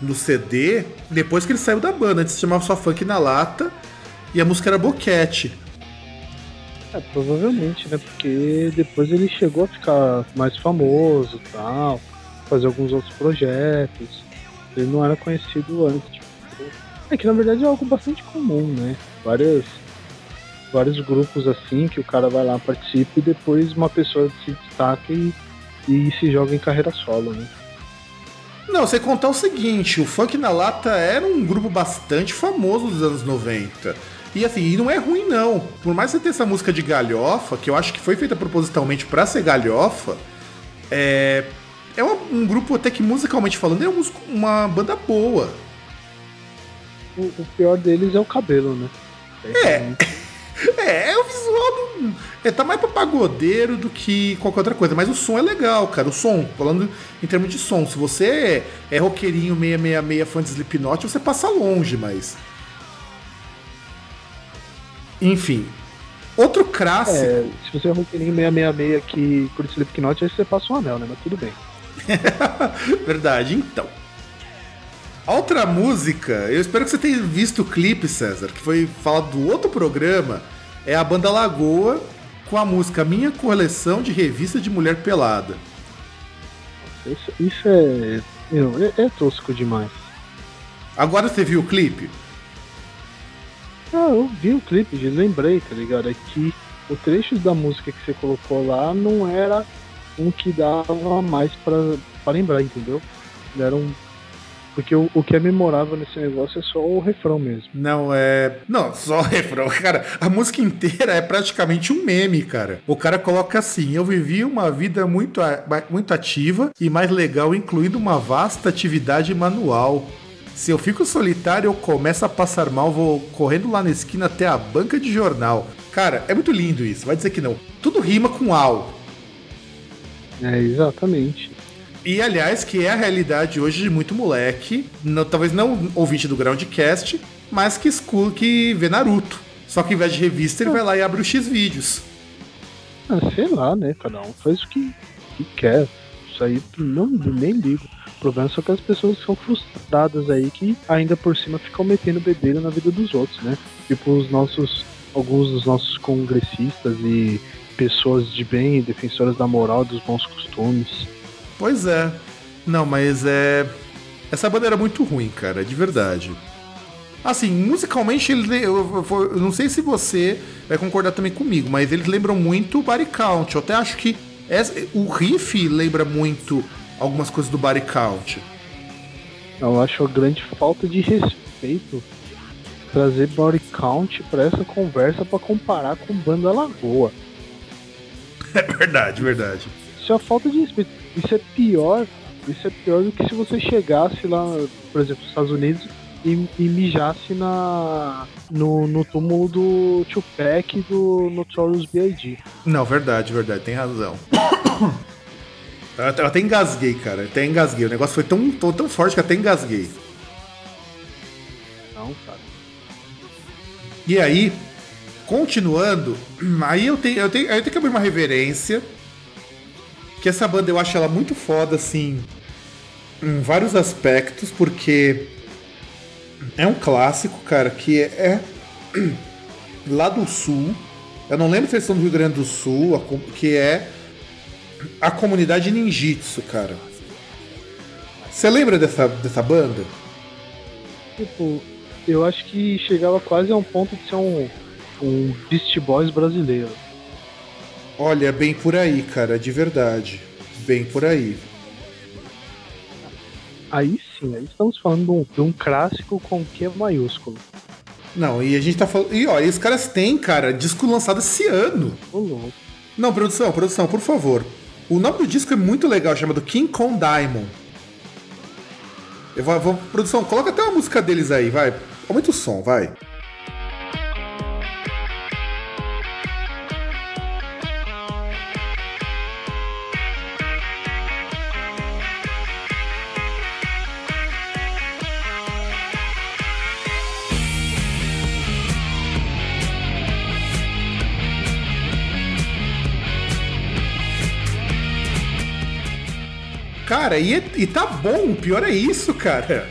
no CD depois que ele saiu da banda. Antes se chamava só Funk na Lata. E a música era Boquete. É, provavelmente, né? Porque depois ele chegou a ficar mais famoso e tal, fazer alguns outros projetos. Ele não era conhecido antes. Tipo, é que na verdade é algo bastante comum, né? Várias, vários grupos assim que o cara vai lá, participa e depois uma pessoa se destaca e, e se joga em carreira solo, né? Não, você contar o seguinte, o Funk na Lata era um grupo bastante famoso dos anos 90. E assim, e não é ruim não. Por mais que você tenha essa música de galhofa, que eu acho que foi feita propositalmente pra ser galhofa, é, é uma- um grupo até que musicalmente falando é um uma banda boa. O, o pior deles é o cabelo, né? É. É, é o visual do. É, tá mais pra pagodeiro do que qualquer outra coisa. Mas o som é legal, cara. O som, falando em termos de som. Se você é, é roqueirinho 666 fã de Slipknot, você passa longe, mas. Enfim. Outro clássico. É, se você é roqueirinho 666 que curte Slipknot, aí você passa um anel, né? Mas tudo bem. Verdade, então. A outra música, eu espero que você tenha visto o clipe, César, que foi falado do outro programa, é a banda Lagoa com a música Minha Coleção de Revista de Mulher Pelada. Isso, isso é, é. é tosco demais. Agora você viu o clipe? Ah, eu vi o clipe, lembrei, tá ligado? É que o trecho da música que você colocou lá não era um que dava mais pra lembrar, entendeu? Era um. Porque o, o que é memorável nesse negócio é só o refrão mesmo. Não, é. Não, só o refrão. Cara, a música inteira é praticamente um meme, cara. O cara coloca assim: Eu vivi uma vida muito, a- muito ativa e mais legal, incluindo uma vasta atividade manual. Se eu fico solitário, eu começo a passar mal, vou correndo lá na esquina até a banca de jornal. Cara, é muito lindo isso, vai dizer que não. Tudo rima com au. É, exatamente. E aliás, que é a realidade hoje de muito moleque, não- talvez não ouvinte do Groundcast, mas que escuta, que vê Naruto. Só que ao invés de revista, ele vai lá e abre o X vídeos. Ah, sei lá, né? Cada um faz o que, que quer. Isso aí não, nem ligo. O problema é só que as pessoas são frustradas aí que ainda por cima ficam metendo bedelho na vida dos outros, né? Tipo os nossos. Alguns dos nossos congressistas e pessoas de bem, defensoras da moral, dos bons costumes. Pois é. Não, mas é. Essa banda era muito ruim, cara, de verdade. Assim, musicalmente, ele, eu, eu- eu não sei se você vai concordar também comigo, mas eles lembram muito o Body Count. Eu até acho que essa- o riff lembra muito algumas coisas do Body Count. Eu acho a grande falta de respeito trazer body count pra essa conversa pra comparar com banda Lagoa. É verdade, verdade. Isso é a falta de respeito. Isso é pior. Isso é pior do que se você chegasse lá, por exemplo, nos Estados Unidos e, e mijasse na, no, no túmulo do Tupac e do Notorious B.I.G. Não, verdade, verdade, tem razão. Eu até- eu até engasguei, cara. Até engasguei. O negócio foi tão, tão, tão forte que até engasguei. Não, cara. E aí, continuando, aí eu tenho, eu tenho, aí eu tenho que abrir uma reverência. Que essa banda eu acho ela muito foda, assim, em vários aspectos, porque é um clássico, cara, que é lá do sul. Eu não lembro se eles são do Rio Grande do Sul, a que é a comunidade ninjitsu, cara. Você lembra dessa, dessa banda? Tipo, eu acho que chegava quase a um ponto de ser um, um Beast Boys brasileiro. Olha, bem por aí, cara, de verdade. Bem por aí. Aí sim, aí estamos falando de um, de um clássico com Q maiúsculo. Não, e a gente tá falando. E olha, os caras têm, cara, disco lançado esse ano. Não, produção, produção, por favor. O nome do disco é muito legal, chamado King Kong Diamond. Eu vou, vou- produção, coloca até uma música deles aí, vai. Aumenta o som, vai. Cara, e, é- e tá bom, o pior é isso, cara.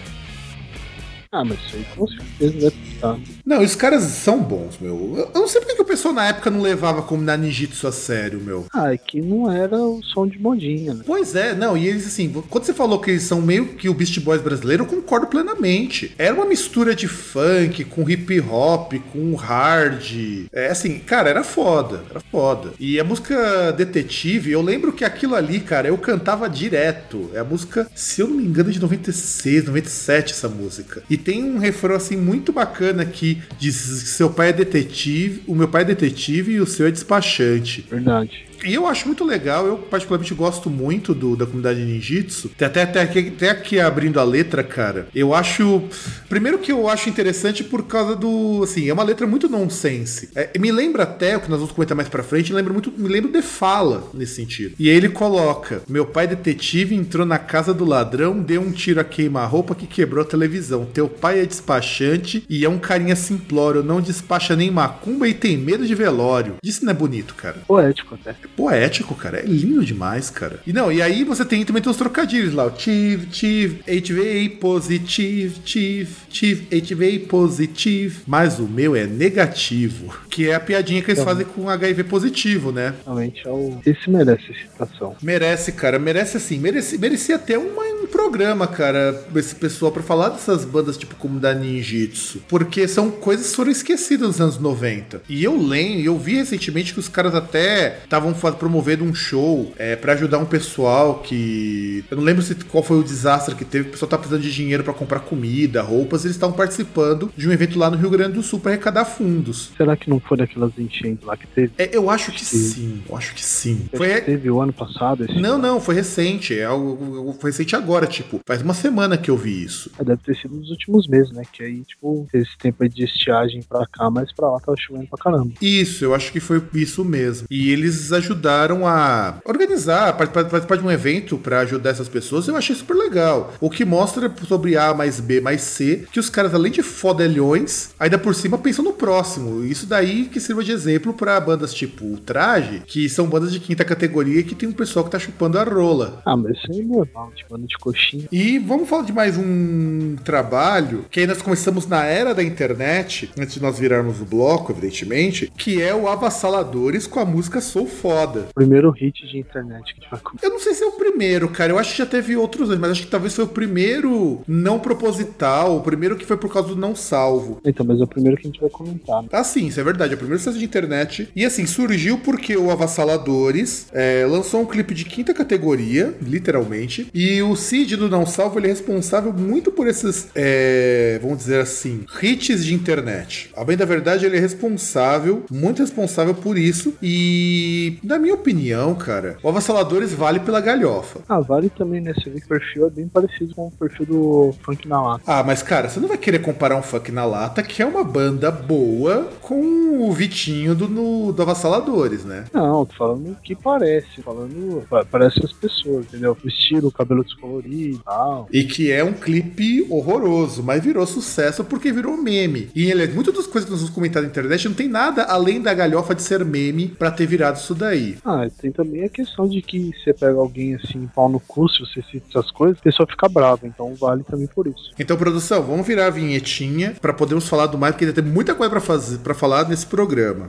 Ah, mas isso aí com certeza deve estar. Não, os caras são bons, meu. Eu eu não sei porque que o pessoal na época não levava como na ninjitsu a sério, meu. Ah, é que não era o som de modinha, né? Pois é, não, e eles assim, quando você falou que eles são meio que o Beast Boys brasileiro, eu concordo plenamente. Era uma mistura de funk com hip hop, com hard. É assim, cara, era foda, era foda. E a música Detetive, eu lembro que aquilo ali, cara, eu cantava direto. É a música, se eu não me engano, de 96, 97 essa música. E tem um refrão assim muito bacana que diz seu pai é detetive, o meu pai é detetive e o seu é despachante. Verdade. E eu acho muito legal, eu particularmente gosto muito do, da comunidade ninjitsu. Até, até, aqui, até aqui abrindo a letra, cara. Eu acho. Primeiro que eu acho interessante por causa do. Assim, é uma letra muito nonsense. É, me lembra até, o que nós vamos comentar mais pra frente, lembra muito, me lembra de fala nesse sentido. E aí ele coloca: Meu pai detetive entrou na casa do ladrão, deu um tiro a queima-roupa que quebrou a televisão. Teu pai é despachante e é um carinha simplório, não despacha nem macumba e tem medo de velório. Isso não é bonito, cara Poético até. Poético, cara. É lindo demais, cara. E não, e aí você tem também tem os trocadilhos lá. O tive, tive, HVA positive, tive, tive, HVA positive. Mas o meu é negativo. Que é a piadinha que eles fazem com HIV positivo, né? Realmente é. Esse merece citação. Merece, cara. Merece assim. Merece, merecia até uma- um programa, cara, esse pessoal pra falar dessas bandas tipo como da Ninjitsu. Porque são coisas que foram esquecidas nos anos 90. E eu lembro, eu vi recentemente que os caras até estavam promovendo um show é, para ajudar um pessoal que. Eu não lembro se, qual foi o desastre que teve. O pessoal tá precisando de dinheiro pra comprar comida, roupas. Eles estavam participando de um evento lá no Rio Grande do Sul pra arrecadar fundos. Será que não foi daquelas enchentes lá que teve? É, eu acho que sim. Eu acho que sim. Foi, que teve o ano passado? Não, não, foi recente. É algo foi recente agora, tipo, faz uma semana que eu vi isso. É, deve ter sido nos últimos meses, né? Que aí, tipo, esse tempo aí de estiagem pra cá, mas pra lá tava chovendo pra caramba. Isso, eu acho que foi isso mesmo. E eles ajudaram a organizar, participar, participar de um evento pra ajudar essas pessoas. Eu achei super legal. O que mostra sobre A mais B mais C que os caras, além de fodelhões, ainda por cima pensam no próximo. Isso daí que sirva de exemplo pra bandas tipo o Traje, que são bandas de quinta categoria que tem um pessoal que tá chupando a rola. Ah, mas isso aí é normal, tipo, ano de coxinha. E vamos falar de mais um trabalho que aí nós começamos na era da internet, antes de nós virarmos o bloco, evidentemente, que é o Avassaladores com a música Sou Foda. Primeiro hit de internet que a gente vai. Eu não sei se é o primeiro, cara. Eu acho que já teve outros mas acho que talvez foi o primeiro não proposital, o primeiro que foi por causa do não salvo. Então, mas é o primeiro que a gente vai comentar, né? Ah, sim, isso é verdade. É o primeiro sucesso de internet. E assim, surgiu porque o Avassaladores é, lançou um clipe de quinta categoria, literalmente. E o Cid do Não Salvo ele é responsável muito por esses, é, vamos dizer assim, hits de internet. A bem da verdade, ele é responsável, muito responsável por isso. E, na minha opinião, cara, o Avassaladores vale pela galhofa. Ah, vale também, né? Você vê que o perfil é bem parecido com o perfil do Funk na Lata. Ah, mas cara, você não vai querer comparar um Funk na Lata, que é uma banda boa, com o Vitinho do, no, do Avassaladores, né? Não, tô falando o que parece, falando. pa- Parece as pessoas, entendeu? O estilo, o cabelo descolorido. Ali e tal. E que é um clipe horroroso, mas virou sucesso porque virou meme. E ele, muitas das coisas que nós vamos comentar na internet não tem nada além da galhofa de ser meme pra ter virado isso daí. Ah, tem também a questão de que você pega alguém assim, pau no cu, se você cita essas coisas, a pessoa fica brava, então vale também por isso. Então, produção, vamos virar a vinhetinha pra podermos falar do mais, porque ainda tem muita coisa pra fazer, para falar nesse programa.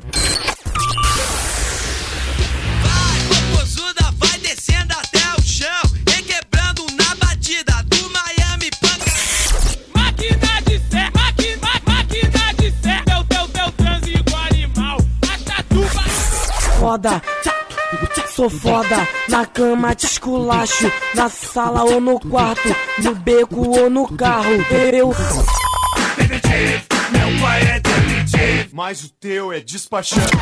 Foda, sou foda. Na cama te esculacho. Na sala ou no quarto. No beco ou no carro. Eu. Meu pai é detetive, mas o teu é despachante.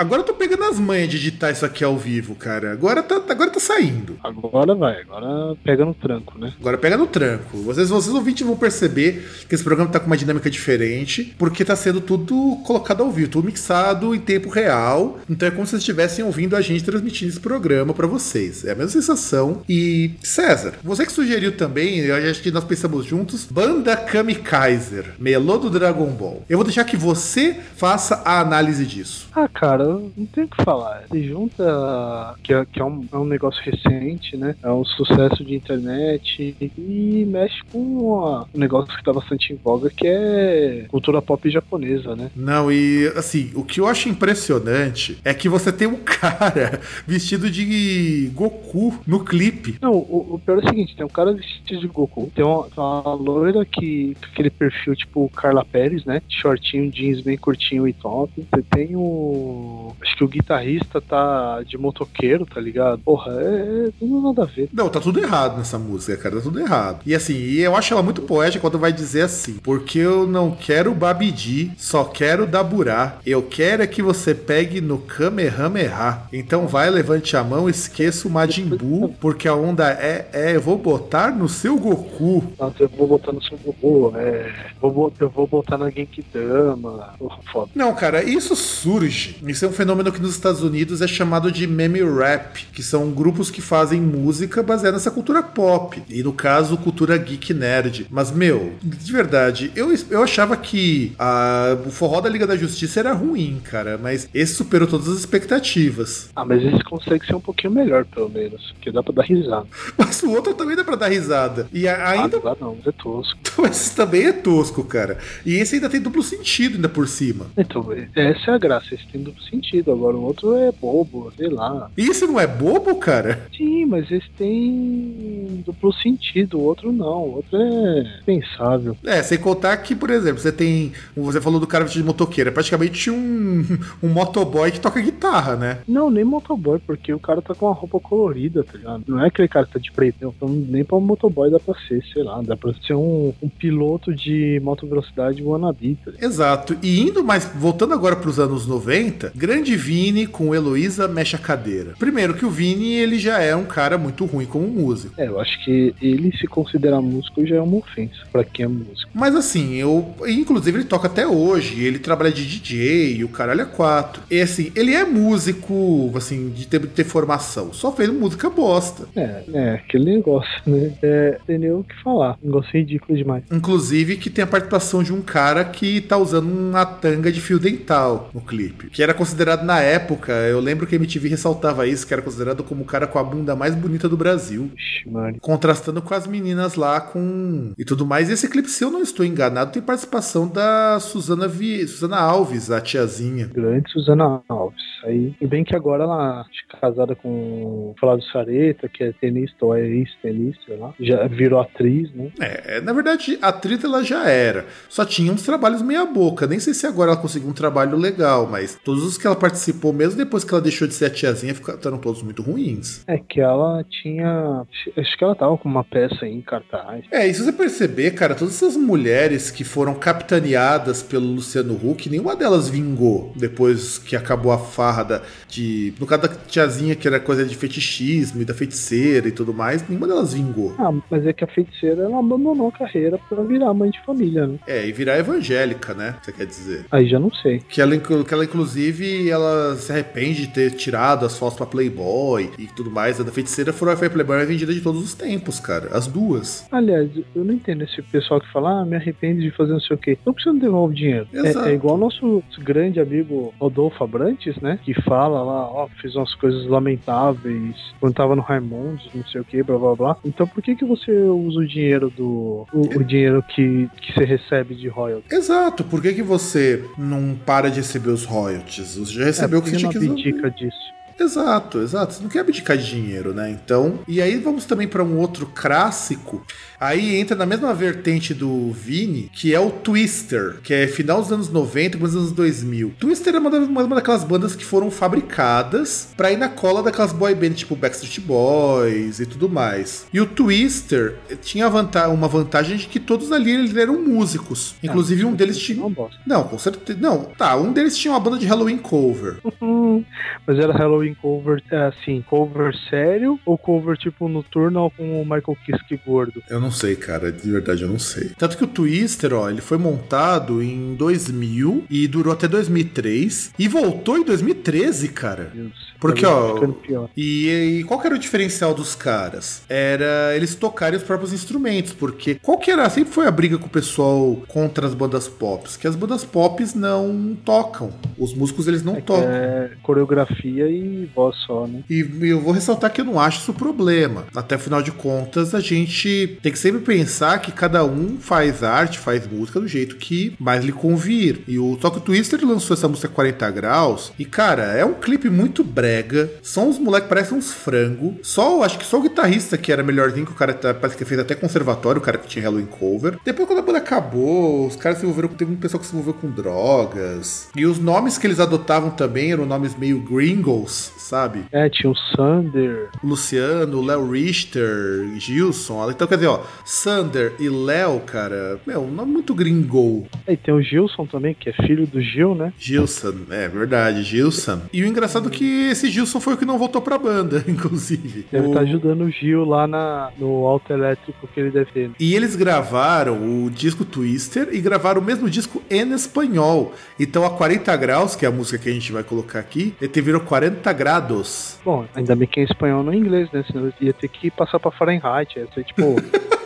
Agora eu tô pegando as manhas de editar isso aqui ao vivo, cara. Agora tá, agora tá saindo. Agora vai, agora pega no tranco, né? Agora pega no tranco. Vocês, vocês ouvintes vão perceber que esse programa tá com uma dinâmica diferente, porque tá sendo tudo colocado ao vivo, tudo mixado em tempo real. Então é como se vocês estivessem ouvindo a gente transmitindo esse programa pra vocês. É a mesma sensação. E César, você que sugeriu também, eu acho que nós pensamos juntos, Banda Kamikaiser, melô do Dragon Ball. Eu vou deixar que você faça a análise disso. Ah, cara, não tem o que falar. Se junta, que, é, que é, um, é um negócio recente, né? É um sucesso de internet e mexe com a- um negócio que tá bastante em voga, que é cultura pop japonesa, né? Não, e assim, o que eu acho impressionante é que você tem um cara vestido de Goku no clipe. Não, o, o pior é o seguinte, tem um cara vestido de Goku, tem uma, uma loira que com aquele perfil tipo Carla Pérez, né? Shortinho, jeans bem curtinho e top. Você tem o. Acho que o guitarrista tá de motoqueiro, tá ligado? Porra, é, é tudo nada a ver. Não, tá tudo errado nessa música, cara, tá tudo errado. E assim, eu acho ela muito poética quando vai dizer assim: Porque eu não quero Babidi, só quero Daburá. Eu quero é que você pegue no Kamehameha. Então vai, levante a mão, esqueça o Majin Buu, porque a onda é, é, eu vou botar no seu Goku. Nossa, eu vou botar no seu Goku, é. Vou, eu vou botar na Genkidama. Porra, foda. Não, cara, isso surge. Isso é um fenômeno que nos Estados Unidos é chamado de meme rap, que são grupos que fazem música baseada nessa cultura pop. E no caso, cultura geek nerd. Mas, meu, de verdade, eu, eu achava que a- o forró da Liga da Justiça era ruim, cara. Mas esse superou todas as expectativas. Ah, mas esse consegue ser um pouquinho melhor, pelo menos. Porque dá pra dar risada. Mas o outro também dá pra dar risada. E a- ainda. Ah, não dá não, mas é tosco. Mas esse também é tosco, cara. E esse ainda tem duplo sentido, ainda por cima. Então, essa é a graça, esse tem duplo sentido. Agora o outro é bobo, sei lá. Esse não é bobo, cara? Sim, mas esse tem duplo sentido, o outro não. O outro é pensável. É, sem contar que, por exemplo, você tem. Você falou do cara vestido de motoqueiro, é praticamente um, um motoboy que toca guitarra, né? Não, nem motoboy, porque o cara tá com uma roupa colorida, tá ligado? Não é aquele cara que tá de preto. Então, nem pra um motoboy dá pra ser, sei lá, dá pra ser um, um piloto de moto velocidade wannabe, tá? Exato. E indo mais, voltando agora pros anos 90, Grande Vini com Heloísa mexe a cadeira. Primeiro que o Vini, ele já é um cara muito ruim como músico. É, eu acho que ele se considerar músico já é uma ofensa pra quem é músico. Mas assim, eu. Inclusive, ele toca até hoje. Ele trabalha de DJ o caralho é quatro. E assim, ele é músico, assim, de ter, de ter formação. Só fez música bosta. É, é, aquele negócio, né? É, tem nem o que falar. Negócio ridículo demais. Inclusive que tem a participação de um cara que tá usando uma tanga de fio dental no clipe. Que era considerado na época, eu lembro que a MTV ressaltava isso, que era considerado como o cara com a bunda mais bonita do Brasil. Ixi. Contrastando com as meninas lá com. e tudo mais. E esse clipe, se eu não estou enganado, tem participação da Suzana, Vi... Suzana Alves, a tiazinha. Grande Suzana Alves. Aí, e bem que agora ela casada com o Flávio Sareta, que é tenista ou é ex-tenista, lá. Já virou atriz, né? É, na verdade, atriz ela já era. Só tinha uns trabalhos meia boca. Nem sei se agora ela conseguiu um trabalho legal, mas todos os que ela participou, mesmo depois que ela deixou de ser a tiazinha, ficaram todos muito ruins. É que ela tinha. Acho que ela tava com uma peça aí em cartaz. É, e se você perceber, cara, todas essas mulheres que foram capitaneadas pelo Luciano Huck, nenhuma delas vingou depois que acabou a farra da, de. No caso da tiazinha, que era coisa de fetichismo e da feiticeira e tudo mais, nenhuma delas vingou. Ah, mas é que a feiticeira ela abandonou a carreira pra virar mãe de família, né? É, e virar evangélica, né? Você quer dizer? Aí já não sei. Que ela, que ela, inclusive, ela se arrepende de ter tirado as fotos pra Playboy e tudo mais. A da feiticeira foi a Playboy mais vendida de todos os tempos, cara. As duas. Aliás, eu não entendo esse pessoal que fala, ah, me arrependo de fazer não sei o quê. Não precisa devolver o dinheiro. É, é igual nosso grande amigo Rodolfo Abrantes, né? Que fala lá, ó, fiz umas coisas lamentáveis quando tava no Raimundos, não sei o que, blá blá blá. Então por que que você usa o dinheiro do. o, o dinheiro que, que você recebe de royalties? Exato. Por que, que você não para de receber os royalties? Você já recebeu o é, que você tinha que abdica disso? Exato, exato. Você não quer abdicar de dinheiro, né? Então. E aí vamos também para um outro clássico. Aí entra na mesma vertente do Vini, que é o Twister, que é final dos anos 90, começo dos anos 2000. Twister é uma, das- uma daquelas bandas que foram fabricadas pra ir na cola daquelas boy bands tipo Backstreet Boys e tudo mais. E o Twister tinha uma vantagem de que todos ali eles eram músicos. Inclusive um deles tinha. Não, com certeza. Não, tá. Um deles tinha uma banda de Halloween cover. Mas era Halloween cover, é, assim, cover sério ou cover tipo noturno com o Michael Kiske gordo? Eu não sei, cara, de verdade eu não sei. Tanto que o Twister, ó, ele foi montado em 2000 e durou até 2003 e voltou em 2013, cara. Deus, Porque, tá ó. E, e qual que era o diferencial dos caras? Era eles tocarem os próprios instrumentos, porque qual que era? Sempre foi a briga com o pessoal contra as bandas pop, que as bandas pop não tocam. Os músicos eles não É, tocam. é coreografia e voz só, né? E eu vou ressaltar que eu não acho isso problema. Até afinal de contas, a gente tem que sempre pensar que cada um faz arte, faz música do jeito que mais lhe convir. E o Toque Twister lançou essa música 40 graus. E, cara, é um clipe muito brega. São uns moleques, parecem uns frango. Só, acho que só o guitarrista que era melhorzinho, que o cara tá- parece que fez até conservatório, o cara que tinha Halloween cover. Depois, quando a banda acabou, os caras se envolveram, teve um pessoal que se envolveu com drogas. E os nomes que eles adotavam também eram nomes meio gringos, sabe? É, tinha o Sander. Luciano, Léo Richter, Gilson. Então, quer dizer, ó, Sander e Léo, cara, meu, um nome muito gringo. É, e tem o Gilson também, que é filho do Gil, né? Gilson, é verdade, Gilson. E o engraçado é que esse Gilson foi o que não voltou pra banda, inclusive. Deve O- estar ajudando o Gil lá na, no alto elétrico que ele deve ter. E eles gravaram o disco Twister e gravaram o mesmo disco em espanhol. Então a 40 graus, que é a música que a gente vai colocar aqui, ele virou 40 grados. Bom, ainda bem que é espanhol não é inglês, né? Senão eu ia ter que passar pra Fahrenheit. Ia ser tipo.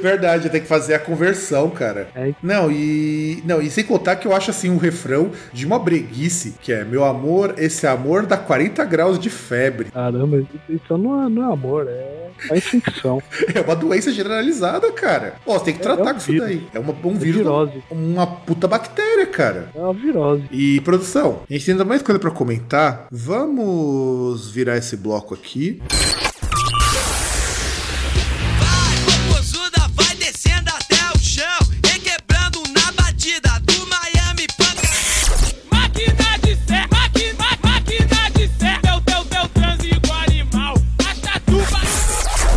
Verdade, tem que fazer a conversão, cara. É. Não, e. Não, e sem contar que eu acho assim um refrão de uma breguice, que é meu amor, esse amor dá 40 graus de febre. caramba, então não é, não é amor, é a infecção. É uma doença generalizada, cara. Ó, você tem que É, é tratar um com isso daí. É uma, um É vírus. virose. Uma puta bactéria, cara. É uma virose. E produção, a gente tem ainda mais coisa pra comentar. Vamos virar esse bloco aqui.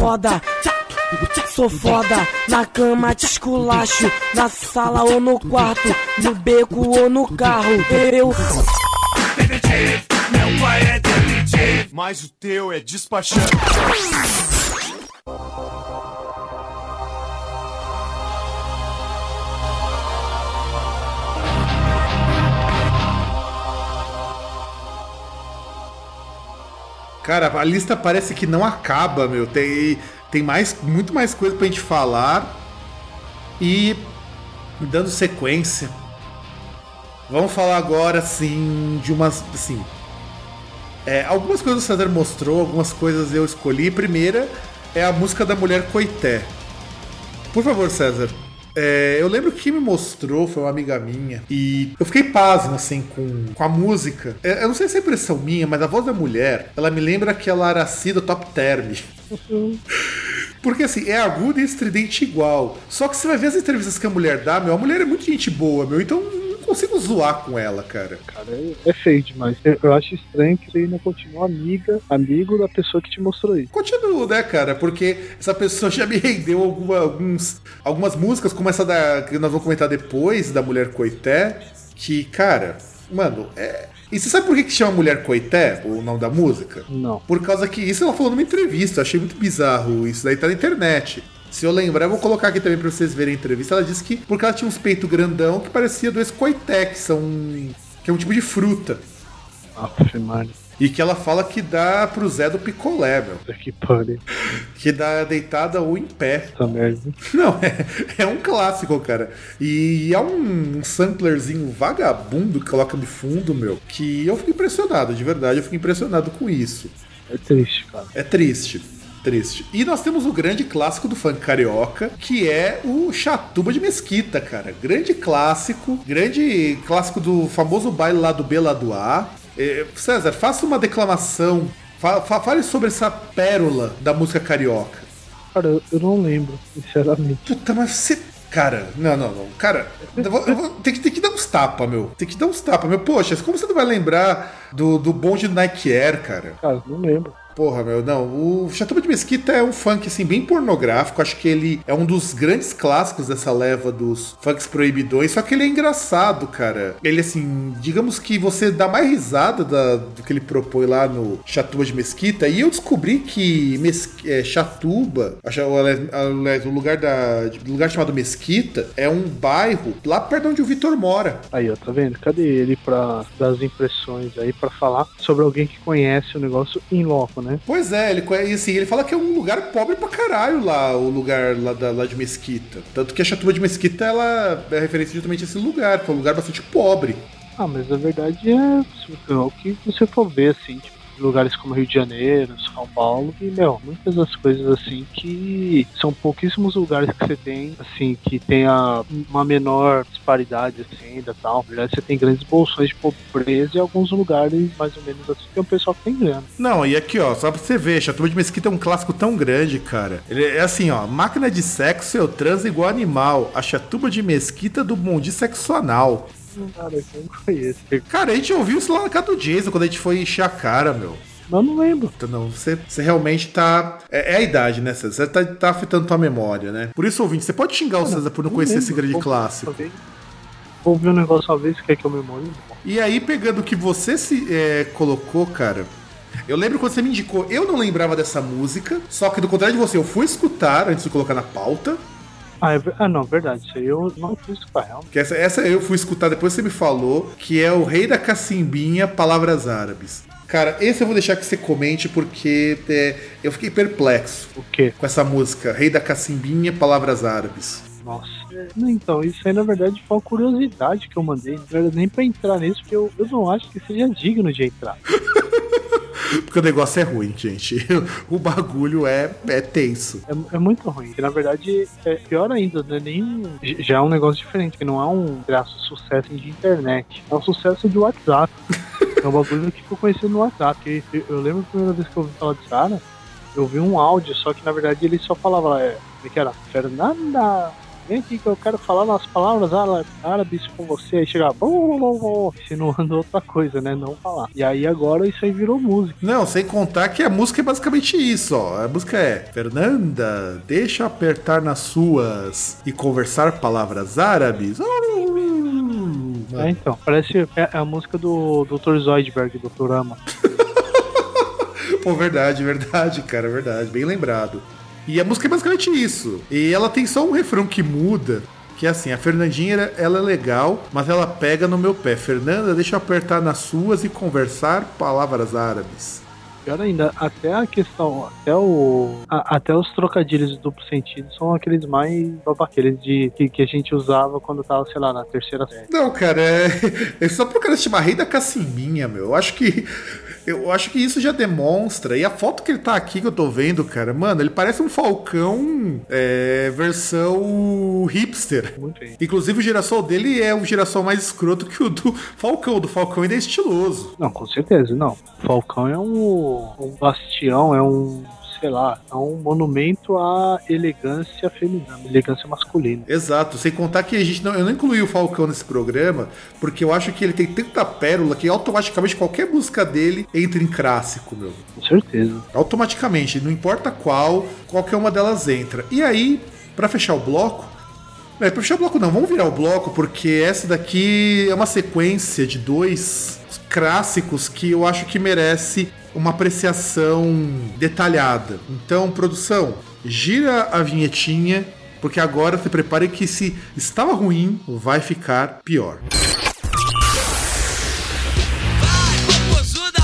Foda, sou foda. Na cama te esculacho. Na sala ou no quarto. No beco ou no carro. Eu. Meu pai é detetive, mas o teu é despachante. Cara, a lista parece que não acaba, meu. Tem, tem mais, muito mais coisa pra gente falar. E dando sequência. Vamos falar agora, assim, de umas. Assim, é, algumas coisas o César mostrou, algumas coisas eu escolhi. Primeira é a música da mulher Coité. Por favor, César. É, eu lembro que me mostrou foi uma amiga minha. E eu fiquei pasmo, assim, com, com a música. É, eu não sei se é impressão minha, mas a voz da mulher, ela me lembra aquela Araci do Top Term. Porque assim, é agudo e estridente igual. Só que você vai ver as entrevistas que a mulher dá, meu, a mulher é muito gente boa, meu. Então não consigo zoar com ela, cara. Cara, é, é feio demais. Eu, eu acho estranho que você ainda continua amiga, amigo da pessoa que te mostrou isso. Continuo, né, cara? Porque essa pessoa já me rendeu alguma- alguns, algumas músicas, como essa da, que nós vamos comentar depois, da Mulher Coité, que, cara, mano, é. E você sabe por que, que chama Mulher Coité, o nome da música? Não. Por causa que isso ela falou numa entrevista, eu achei muito bizarro. Isso daí tá na internet. Se eu lembrar, eu vou colocar aqui também pra vocês verem a entrevista. Ela disse que porque ela tinha uns peitos grandão que parecia dois coité, que são. que é um tipo de fruta. Aff. E que ela fala que dá pro Zé do picolé, meu. Que pariu. Que dá deitada ou em pé. Essa merda. Não, é, é um clássico, cara. E é um, um samplerzinho vagabundo que coloca de fundo, meu. Que eu fico impressionado, de verdade, eu fico impressionado com isso. É triste, cara. É triste. Triste. E nós temos o grande clássico do funk carioca, que é o Chatuba de Mesquita, cara. Grande clássico, grande clássico do famoso baile lá do B lá do A. Eh, César, faça uma declamação. Fa- fa- fale sobre essa pérola da música carioca. Cara, eu, eu não lembro, sinceramente. Puta, mas você. Cara, não, não, não. Cara, eu vou, eu vou- tem, que, tem que dar uns tapas, meu. Tem que dar uns tapas, meu. Poxa, como você não vai lembrar do, do bonde do Nike Air, cara? Cara, não lembro. Porra, meu, não. O Chatuba de Mesquita é um funk, assim, bem pornográfico. Acho que ele é um dos grandes clássicos dessa leva dos funks proibidões. Só que ele é engraçado, cara. Ele, assim, digamos que você dá mais risada da- do que ele propõe lá no Chatuba de Mesquita. E eu descobri que Mes, é, Chatuba, acho- aliás, o lugar, da, lugar chamado Mesquita, é um bairro lá perto de onde o Vitor mora. Aí, ó, tá vendo? Cadê ele pra dar as impressões aí, pra falar sobre alguém que conhece o negócio em loco, né? Pois é, ele, conhe- assim, ele fala que é um lugar pobre pra caralho lá, o lugar lá, da, lá de Mesquita. Tanto que a Chatuba de Mesquita, ela é referência justamente a esse lugar, que é um lugar bastante pobre. Ah, mas a verdade é, é o que você for ver, assim, tipo, lugares como Rio de Janeiro, São Paulo, e, meu, muitas das coisas, assim, que são pouquíssimos lugares que você tem, assim, que tenha uma menor disparidade, assim, ainda tal. Na verdade, você tem grandes bolsões de pobreza e alguns lugares, mais ou menos assim, tem um pessoal que tem grana. Não, e aqui, ó, só pra você ver, Chatuba de Mesquita é um clássico tão grande, cara. Ele é assim, ó, máquina de sexo, eu transo igual animal. A Chatuba de Mesquita do Mundi Sexo Anal. Cara, eu não conheço. Cara, a gente ouviu isso lá na casa do Jason, quando a gente foi encher a cara, meu. Mas eu não lembro. Então, Não, você, você realmente tá. É, é a idade, né, César? Você tá, tá afetando tua memória, né? Por isso, ouvinte, você pode xingar o César por não conhecer esse grande clássico. Ouvi um negócio uma vez, quer que eu memorize? E aí, pegando o que você se é, colocou, cara. Eu lembro quando você me indicou, eu não lembrava dessa música, só que do contrário de você, eu fui escutar antes de colocar na pauta. Ah, é ah, não, verdade. Isso aí eu não fiz escutar, realmente. Que essa, essa eu fui escutar depois você me falou, que é o Rei da Cacimbinha, Palavras Árabes. Cara, esse eu vou deixar que você comente porque é, eu fiquei perplexo O quê? com essa música, Rei da Cacimbinha, Palavras Árabes. Nossa. Então, isso aí na verdade foi uma curiosidade que eu mandei. Não era nem pra entrar nisso, porque eu, eu não acho que seja digno de entrar. Porque o negócio é ruim, gente. O bagulho é, é tenso. É, é muito ruim. E, na verdade, é pior ainda, não é nem. Já é um negócio diferente, que não é um graço sucesso de internet. É um sucesso de WhatsApp. é um bagulho que ficou conhecido no WhatsApp. Que eu, eu lembro a primeira vez que eu ouvi falar de Sara, eu vi um áudio, só que na verdade ele só falava lá, é, é que era? Fernanda! Vem aqui que eu quero falar umas palavras ára- árabes com você. Aí chegava, bom, insinuando outra coisa, né? Não falar. E aí agora isso aí virou música. Não, sem contar que a música é basicamente isso, ó. A música é Fernanda, deixa apertar nas suas e conversar palavras árabes. É, então, parece é, é a música do Dr. Zoidberg, Dr. Ama. Pô, verdade, verdade, cara, verdade. Bem lembrado. E a música é basicamente isso. E ela tem só um refrão que muda. Que é assim, a Fernandinha, ela- ela é legal, mas ela pega no meu pé. Fernanda, deixa eu apertar nas suas e conversar palavras árabes. Pior ainda, até a questão, até o. a- até os trocadilhos de duplo sentido são aqueles mais aqueles de que, que a gente usava quando tava, sei lá, na terceira série. Não, cara, é, é só pro cara chamar Rei da Cacimbinha, meu. Eu acho que. Eu acho que isso já demonstra. E a foto que ele tá aqui que eu tô vendo, cara, mano, ele parece um Falcão é, versão hipster. Muito bem. Inclusive o girassol dele é um girassol mais escroto que o do Falcão. O do Falcão ainda é estiloso. Não, com certeza, não. Falcão é um, um bastião, é um sei lá, é um monumento à elegância feminina, elegância masculina. Exato, sem contar que a gente não, eu não incluí o Falcão nesse programa, porque eu acho que ele tem tanta pérola que automaticamente qualquer música dele entra em clássico, meu. Com certeza. Automaticamente, não importa qual, qualquer uma delas entra. E aí, pra fechar o bloco, é, pra fechar o bloco não, vamos virar o bloco, porque essa daqui é uma sequência de dois clássicos que eu acho que merece uma apreciação detalhada. Então, produção, gira a vinhetinha, porque agora se prepare que se estava ruim, vai ficar pior. Vai, popozuda,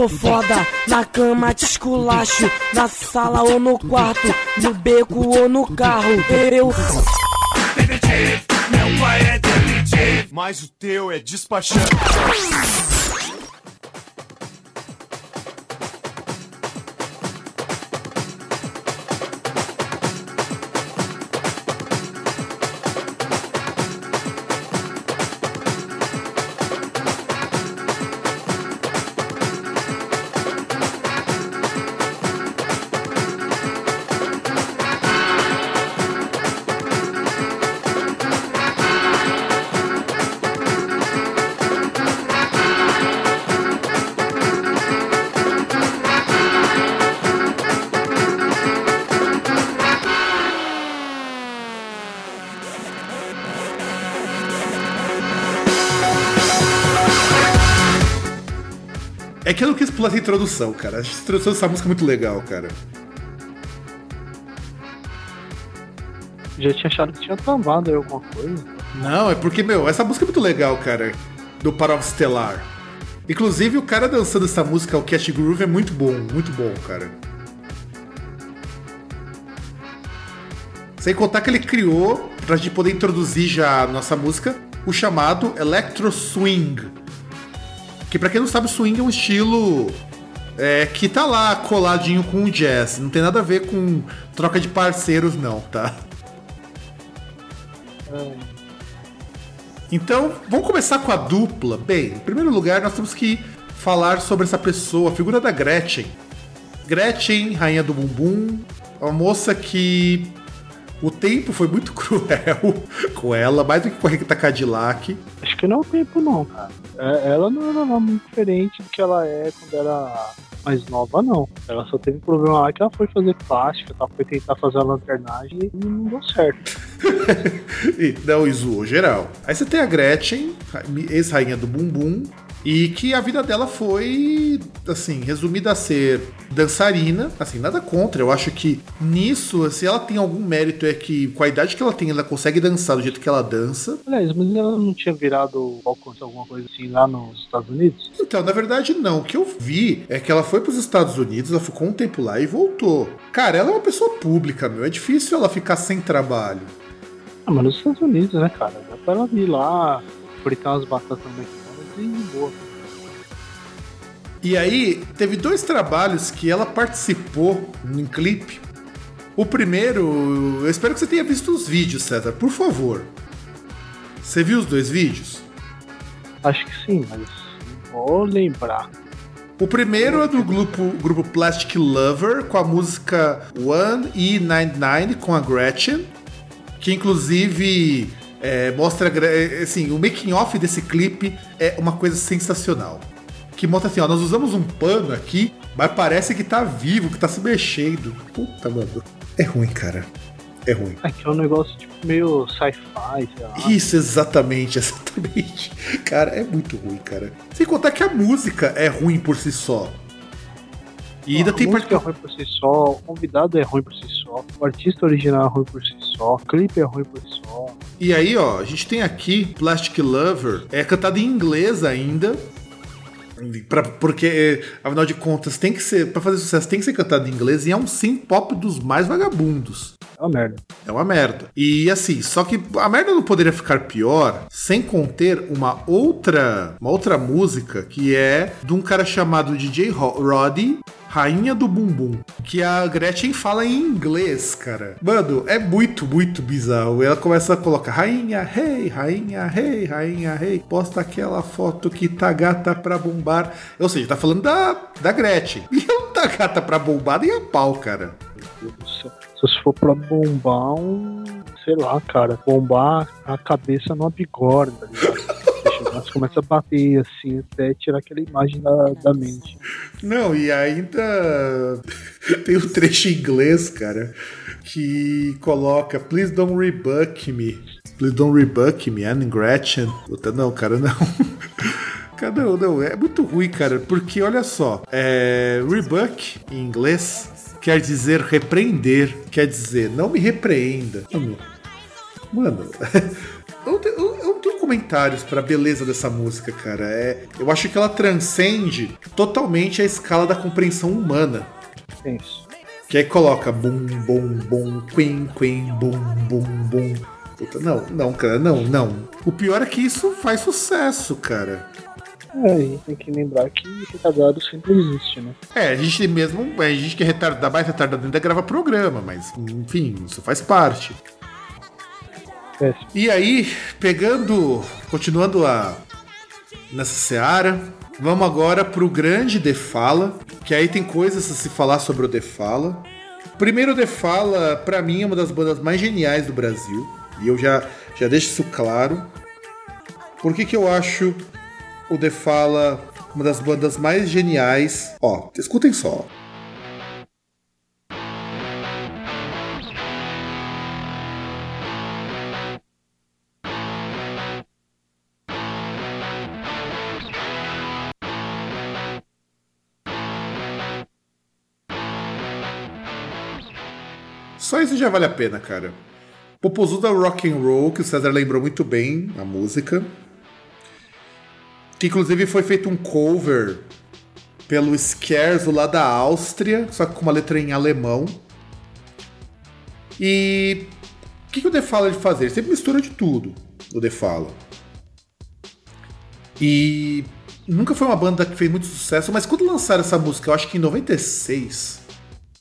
sou foda. Na cama te esculacho. Na sala ou no quarto. No beco ou no carro. Eu. Meu pai é detetive, mas o teu é despachante. Que eu não quis pular essa introdução, cara. A introdução dessa música é muito legal, cara. Já tinha achado que tinha travado aí alguma coisa. Não, é porque, meu, essa música é muito legal, cara. Do Parov Stellar. Inclusive, o cara dançando essa música, o Cat Groove, é muito bom, muito bom, cara. Sem contar que ele criou, pra gente poder introduzir já a nossa música, o chamado Electro Swing. Que pra quem não sabe, swing é um estilo é, que tá lá coladinho com o jazz. Não tem nada a ver com troca de parceiros, não, tá? Então, vamos começar com a dupla. Bem, em primeiro lugar, nós temos que falar sobre essa pessoa, a figura da Gretchen. Gretchen, rainha do bumbum, uma moça que o tempo foi muito cruel com ela, mais do que com a Rita Cadillac. Acho que não é o tempo não, cara. É, ela não era muito diferente do que ela é quando era mais nova, não. Ela só teve problema lá que ela foi fazer plástica, ela foi tentar fazer a lanternagem e não deu certo. e não, zoou geral. Aí você tem a Gretchen, ex-rainha do bumbum, e que a vida dela foi, assim, resumida a ser dançarina, assim, nada contra. Eu acho que nisso, se ela tem algum mérito, é que com a idade que ela tem, ela consegue dançar do jeito que ela dança. Aliás, mas ela não tinha virado alcance alguma coisa assim lá nos Estados Unidos? Então, na verdade, não. O que eu vi é que ela foi para os Estados Unidos, ela ficou um tempo lá e voltou. Cara, ela é uma pessoa pública, meu. É difícil ela ficar sem trabalho. Ah, mas nos Estados Unidos, né, cara? Dá pra ela vir lá, fritar umas batatas no boa. E aí, teve dois trabalhos que ela participou em clipe. O primeiro, eu espero que você tenha visto os vídeos, César, por favor. Você viu os dois vídeos? Acho que sim, mas vou lembrar. O primeiro é do grupo, grupo Plastic Lover, com a música One E99 com a Gretchen, que inclusive é, mostra assim, o making off desse clipe é uma coisa sensacional. Que mostra assim, ó, nós usamos um pano aqui, mas parece que tá vivo, que tá se mexendo. Puta, mano. É ruim, cara. É ruim. Aqui é um negócio tipo meio sci-fi, sei lá. Isso, exatamente, exatamente. Cara, é muito ruim, cara. Sem contar que a música é ruim por si só. E ainda a tem música é ruim por si só, o convidado é ruim por si só, o artista original é ruim por si só, o clipe é ruim por si só. E aí, ó, a gente tem aqui Plastic Lover, é cantado em inglês ainda. Pra, porque, afinal de contas, tem que ser. Pra fazer sucesso, tem que ser cantado em inglês e é um sim pop dos mais vagabundos. É uma merda. É uma merda. E assim, só que a merda não poderia ficar pior sem conter uma outra, uma outra música que é de um cara chamado DJ Ro- Roddy. Rainha do Bumbum, que a Gretchen fala em inglês, cara. Mano, é muito, muito bizarro. Ela começa a colocar rainha, rei, rainha, rei, rainha, rei. Posta aquela foto que tá gata pra bombar. Ou seja, tá falando da, da Gretchen. E ela não tá gata pra bombar nem a pau, cara. Meu Deus do céu. Só se for pra bombar um. Sei lá, cara. Bombar a cabeça numa bigorna, tá Mas começa a bater assim, até tirar aquela imagem da, da mente. Não, e ainda tem um trecho em inglês, cara, que coloca Please don't rebuck me. Please don't rebuck me, Anne Gretchen. Puta, não, cara, não. Cara, não, não, é muito ruim, cara, porque olha só, é, rebuck em inglês quer dizer repreender, quer dizer não me repreenda. Mano, mano eu, não tenho- eu- eu não tenho comentários pra beleza dessa música, cara. É, eu acho que ela transcende totalmente a escala da compreensão humana. É isso. Que aí coloca bum, bum, bum, queen, queen, bum, bum, bum. Puta, não, não, cara, não, não. O pior é que isso faz sucesso, cara. É, tem que lembrar que retardado sempre existe, né? É, a gente mesmo, a gente que é retardado, mais retardado ainda grava programa, mas enfim, isso faz parte. Péssimo. E aí, pegando, continuando a nessa seara, vamos agora pro grande The Fala, que aí tem coisas a se falar sobre o The Fala. Primeiro, o The Fala, pra mim, é uma das bandas mais geniais do Brasil, e eu já, já deixo isso claro. Por que, que eu acho o The Fala uma das bandas mais geniais? Ó, escutem só. Só isso já vale a pena, cara. Popozuda Rock and Roll, que o César lembrou muito bem a música. Que inclusive foi feito um cover pelo Scherzo lá da Áustria, só que com uma letra em alemão. E o que, que o The Fala de fazer? Ele sempre mistura de tudo, o The Fala. E nunca foi uma banda que fez muito sucesso, mas quando lançaram essa música, eu acho que em 96,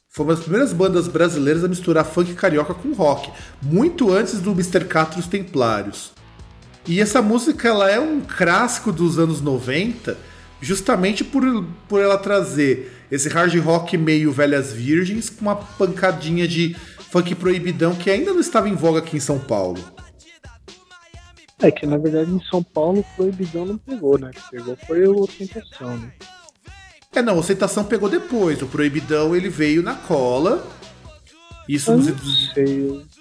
foi uma das primeiras bandas brasileiras a misturar funk carioca com rock, muito antes do Mr. Catra e os Templários. E essa música ela é um clássico dos anos 90, justamente por, por ela trazer esse hard rock meio velhas virgens com uma pancadinha de funk proibidão que ainda não estava em voga aqui em São Paulo. É que na verdade em São Paulo o proibidão não pegou, né? Que pegou foi o Tentação, né? É, não, a aceitação pegou depois. O proibidão ele veio na cola. Isso nos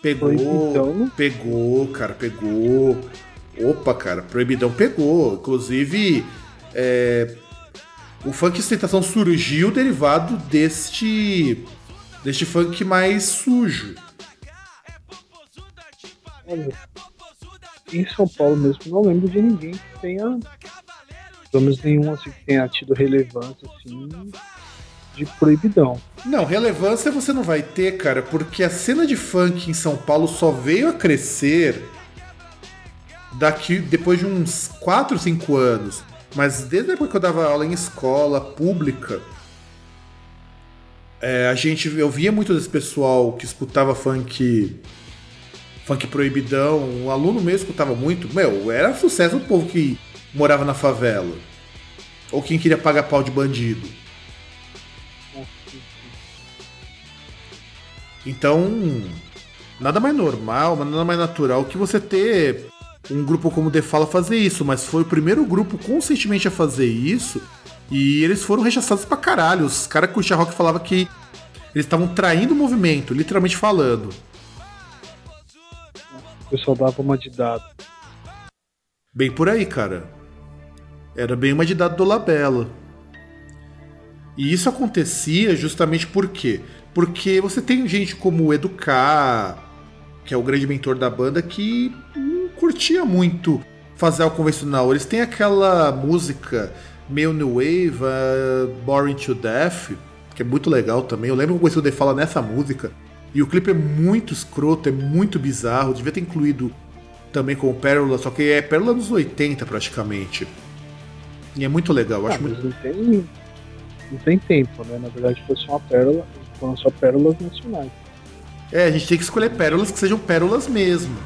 pegou, pegou, cara, pegou. Opa, cara, proibidão pegou. Inclusive, é, o funk ostentação surgiu derivado deste deste funk mais sujo. Olha, em São Paulo mesmo não lembro de ninguém que tenha. Pelo menos nenhum assim que tenha tido relevância assim de proibidão. Não, relevância você não vai ter, cara, porque a cena de funk em São Paulo só veio a crescer daqui depois de uns 4, 5 anos. Mas desde a época que eu dava aula em escola pública, é, a gente eu via muito desse pessoal que escutava funk funk proibidão, um aluno mesmo escutava muito. Meu, era sucesso do povo que morava na favela. Ou quem queria pagar pau de bandido. Então, nada mais normal, nada mais natural que você ter um grupo como o The Fala fazer isso, mas foi o primeiro grupo conscientemente a fazer isso e eles foram rechaçados pra caralho. Os caras que curtiam rock falavam que eles estavam traindo o movimento, literalmente falando. O pessoal dava uma de dado. Bem por aí, cara. Era bem uma de dado do Labela. E isso acontecia justamente por quê? Porque você tem gente como o Educar, que é o grande mentor da banda, que curtia muito fazer algo convencional. Eles têm aquela música meio new wave, uh, Boring to Death, que é muito legal também. Eu lembro que eu conheci o The Fala nessa música. E o clipe é muito escroto, é muito bizarro. Devia ter incluído também com Pérola, só que é Pérola nos 80 praticamente. E é muito legal, Ah, acho muito. não tem, não tem tempo, né? Na verdade foi só uma pérola, foram só pérolas nacionais. É, a gente tem que escolher pérolas que sejam pérolas mesmo.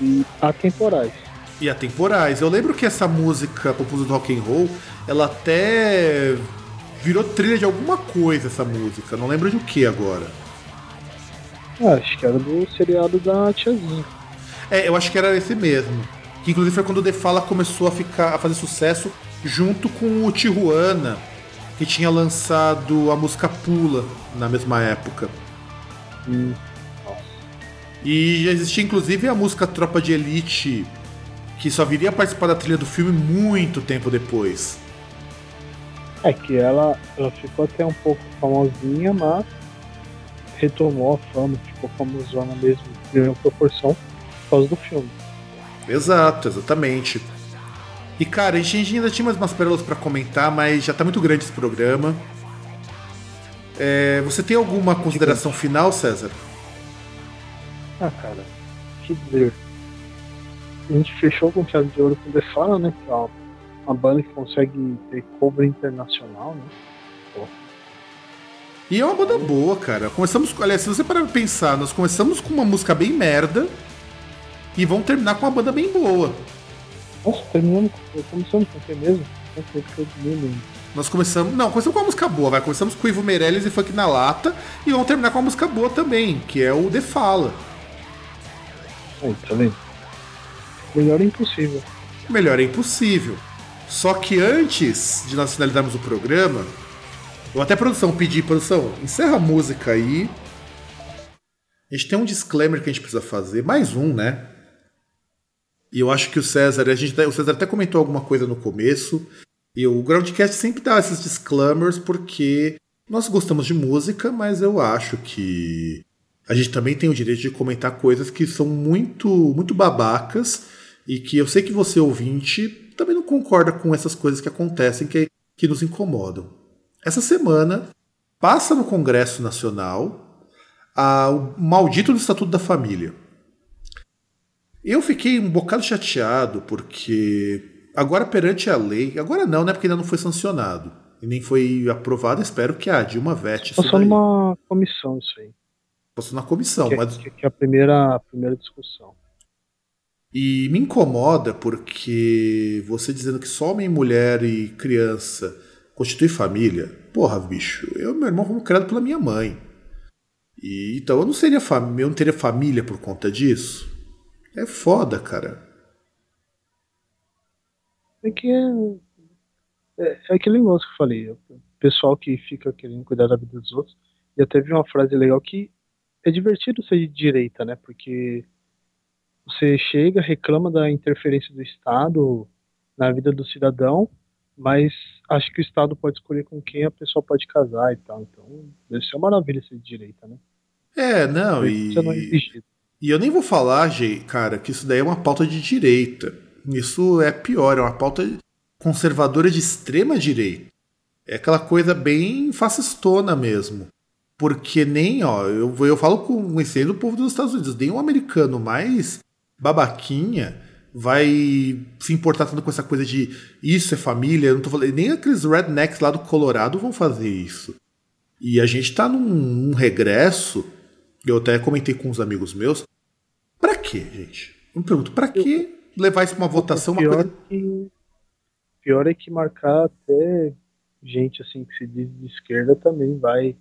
E atemporais. E atemporais. Eu lembro que essa música composta do rock and roll, ela até virou trilha de alguma coisa essa música. Não lembro de o que agora. Ah, acho que era do seriado da tiazinha. É, eu acho que era esse mesmo. Que inclusive foi quando o The Fala começou a ficar a fazer sucesso junto com o Tijuana, que tinha lançado a música Pula na mesma época. Hum, E já existia inclusive a música Tropa de Elite, que só viria a participar da trilha do filme muito tempo depois. É que ela, ela ficou até um pouco famosinha, mas retomou a fama, ficou famosona mesmo, ganhou proporção por causa do filme. Exato, exatamente. E cara, a gente ainda tinha mais umas pérolas pra comentar, mas já tá muito grande esse programa. É, você tem alguma consideração final, César? Ah, cara, que dizer. A gente fechou com chave de ouro com The Fala, né? Que é uma, uma banda que consegue ter cover internacional, né? E é uma banda boa, cara. Começamos, com- aliás, se você parar pra pensar, nós começamos com uma música bem merda e vamos terminar com uma banda bem boa. Nossa, terminamos, com- começamos com o que mesmo? Nós começamos. Não, começamos com uma música boa, vai. Começamos com o Ivo Meirelles e Funk na Lata. E vamos terminar com uma música boa também, que é o The Fala. Aí, tá vendo? Melhor é impossível. Melhor é impossível. Só que antes de nós finalizarmos o programa, eu até produção pedi, produção, encerra a música aí. A gente tem um disclaimer que a gente precisa fazer, mais um, né? E eu acho que o César, a gente, o César até comentou alguma coisa no começo. E o Groundcast sempre dá esses disclaimers porque nós gostamos de música, mas eu acho que a gente também tem o direito de comentar coisas que são muito, muito babacas e que eu sei que você, ouvinte, também não concorda com essas coisas que acontecem que, que nos incomodam. Essa semana passa no Congresso Nacional a- o maldito do Estatuto da Família. Eu fiquei um bocado chateado porque agora perante a lei, agora não, né? Porque ainda não foi sancionado e nem foi aprovado. Espero que a Dilma vete Passou numa comissão isso aí. Passou na comissão, que, mas que, que é a primeira, a primeira discussão. E me incomoda porque você dizendo que só homem, mulher e criança constitui família. Porra, bicho, eu e meu irmão fomos criados pela minha mãe. E, então eu não seria família, eu não teria família por conta disso. É foda, cara. É que é, é, é aquele negócio que eu falei. O pessoal que fica querendo cuidar da vida dos outros. E até vi uma frase legal que é divertido ser de direita, né? Porque você chega, reclama da interferência do Estado na vida do cidadão, mas acha que o Estado pode escolher com quem a pessoa pode casar e tal. Então, deve ser uma maravilha ser de direita, né? É, não, e, não é e eu nem vou falar, cara, que isso daí é uma pauta de direita. Isso é pior, é uma pauta conservadora de extrema direita. É aquela coisa bem fascistona mesmo. Porque nem, ó, eu, eu falo com o povo dos Estados Unidos, nem um americano mais babaquinha vai se importar tanto com essa coisa de isso é família, não tô falando, nem aqueles rednecks lá do Colorado vão fazer isso. E a gente tá num, num regresso, eu até comentei com uns amigos meus, pra quê, gente? Eu me pergunto, pra que levar isso pra uma votação, uma pior, coisa... que, pior é que marcar até gente assim que se diz de esquerda também vai,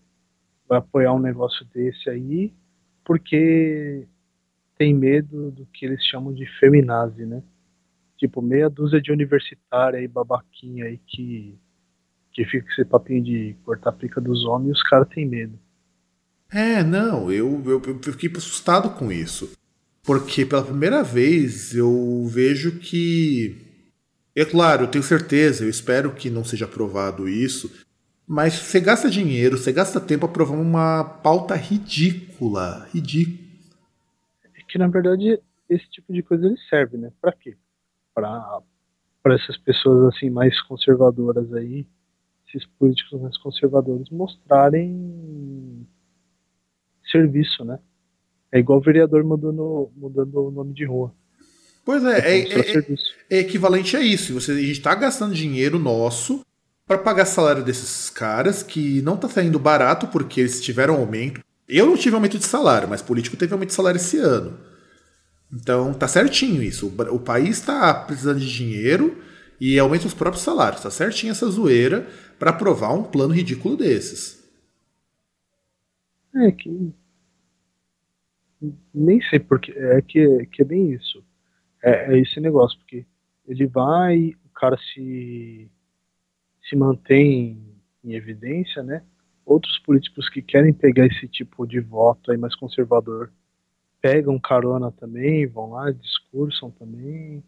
vai apoiar um negócio desse aí, porque tem medo do que eles chamam de feminazi, né? Tipo, meia dúzia de universitária aí, babaquinha aí, que, que fica com esse papinho de cortar a pica dos homens e os caras têm medo. É, não, eu, eu, eu fiquei assustado com isso. Porque pela primeira vez eu vejo que. É claro, eu tenho certeza, eu espero que não seja aprovado isso. Mas você gasta dinheiro, você gasta tempo aprovando uma pauta ridícula. Ridícula. É que na verdade esse tipo de coisa ele serve, né? Pra quê? Pra, pra essas pessoas assim mais conservadoras aí, esses políticos mais conservadores mostrarem serviço, né? É igual o vereador mudando, mudando o nome de rua. Pois é, é, é- é equivalente a isso. Você, a gente está gastando dinheiro nosso para pagar salário desses caras que não tá saindo barato porque eles tiveram aumento. Eu não tive aumento de salário, mas político teve aumento de salário esse ano. Então tá certinho isso. O, o país está precisando de dinheiro e aumenta os próprios salários. Tá certinho essa zoeira para aprovar um plano ridículo desses. É que. Nem sei porque. É que, que é bem isso. É, é esse negócio, porque ele vai, o cara se, se mantém em evidência, né? Outros políticos que querem pegar esse tipo de voto aí mais conservador pegam carona também, vão lá, discursam também,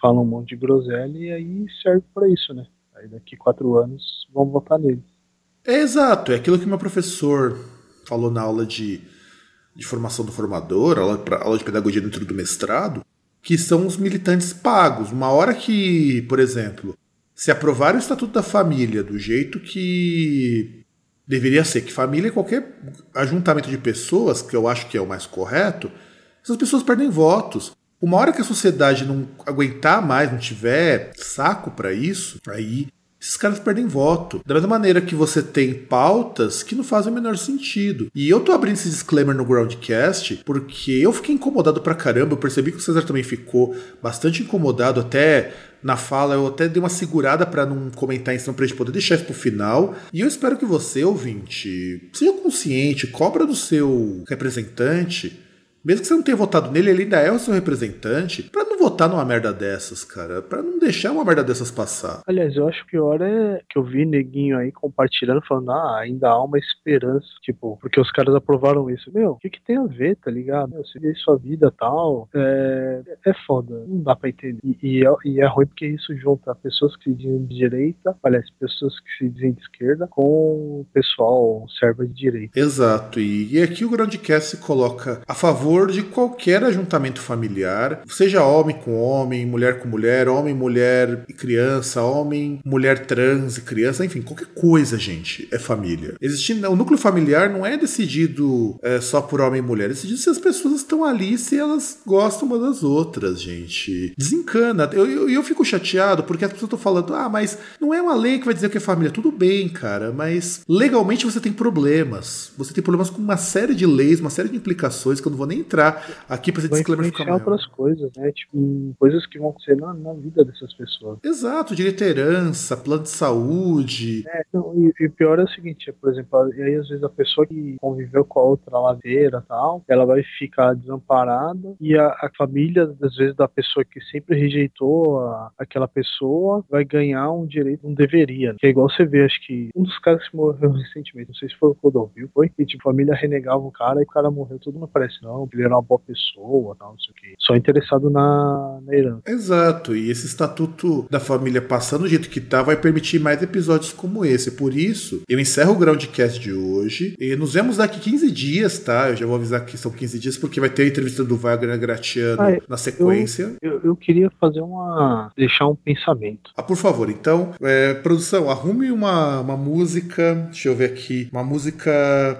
falam um monte de groselha e aí serve para isso, né? Aí daqui quatro anos vão votar nele. É exato, é aquilo que meu professor falou na aula de, de formação do formador, aula, pra- aula de pedagogia dentro do mestrado, que são os militantes pagos. Uma hora que, por exemplo, se aprovar o Estatuto da Família do jeito que deveria ser, que família é qualquer ajuntamento de pessoas, que eu acho que é o mais correto, essas pessoas perdem votos. Uma hora que a sociedade não aguentar mais, não tiver saco pra isso, aí esses caras perdem voto. Da mesma maneira que você tem pautas que não fazem o menor sentido. E eu tô abrindo esse disclaimer no Groundcast porque eu fiquei incomodado pra caramba. Eu percebi que o César também ficou bastante incomodado, até na fala eu até dei uma segurada pra não comentar cima pra gente poder deixar isso pro final. E eu espero que você, ouvinte, seja consciente, cobra do seu representante. Mesmo que você não tenha votado nele, ele ainda é o seu representante. Pra não votar numa merda dessas, cara. Pra não deixar uma merda dessas passar. Aliás, eu acho que pior é que eu vi neguinho aí compartilhando, falando, ah, ainda há uma esperança, tipo, porque os caras aprovaram isso. Meu, o que, que tem a ver, tá ligado? Meu, seguir sua vida tal, é, é foda, não dá pra entender. E, e é, e é ruim porque isso junta pessoas que se dizem de direita, aliás, pessoas que se dizem de esquerda, com o pessoal serva de direita. Exato, e, e aqui o Groundcast se coloca a favor de qualquer ajuntamento familiar, seja homem com homem, mulher com mulher, homem, mulher e criança, homem, mulher trans e criança, enfim, qualquer coisa, gente, é família. Existindo, o núcleo familiar não é decidido é, só por homem e mulher, é decidido se as pessoas estão ali, se elas gostam umas das outras, gente. Desencana. Eu, eu, eu fico chateado porque as pessoas estão falando, ah, mas não é uma lei que vai dizer o que é família. Tudo bem, cara, mas legalmente você tem problemas. Você tem problemas com uma série de leis, uma série de implicações que eu não vou nem entrar aqui pra esse disclaimer ficar maior. outras coisas, né? Tipo, coisas que vão acontecer na, na vida dessas pessoas. Exato, direito à herança, plano de saúde. É, não, e, e o pior é o seguinte, por exemplo, aí às vezes a pessoa que conviveu com a outra ladeira e tal, ela vai ficar desamparada e a, a família, às vezes, da pessoa que sempre rejeitou a- aquela pessoa vai ganhar um direito, não deveria. né? Que é igual você vê, acho que um dos caras que morreu recentemente, não sei se foi o Codovil, foi que tipo, a família renegava o cara e o cara morreu, todo mundo parece, não, ele era uma boa pessoa, não sei o quê. Só interessado na, na herança. Exato, e esse estatuto da família passando do jeito que tá vai permitir mais episódios como esse. Por isso, eu encerro o Groundcast de hoje e nos vemos daqui 15 dias, tá? Eu já vou avisar que são 15 dias porque vai ter a entrevista do Wagner Gratiano Ah, na sequência. Eu, eu queria fazer uma. deixar um pensamento. Ah, por favor, então, é, produção, arrume uma, uma música, deixa eu ver aqui, uma música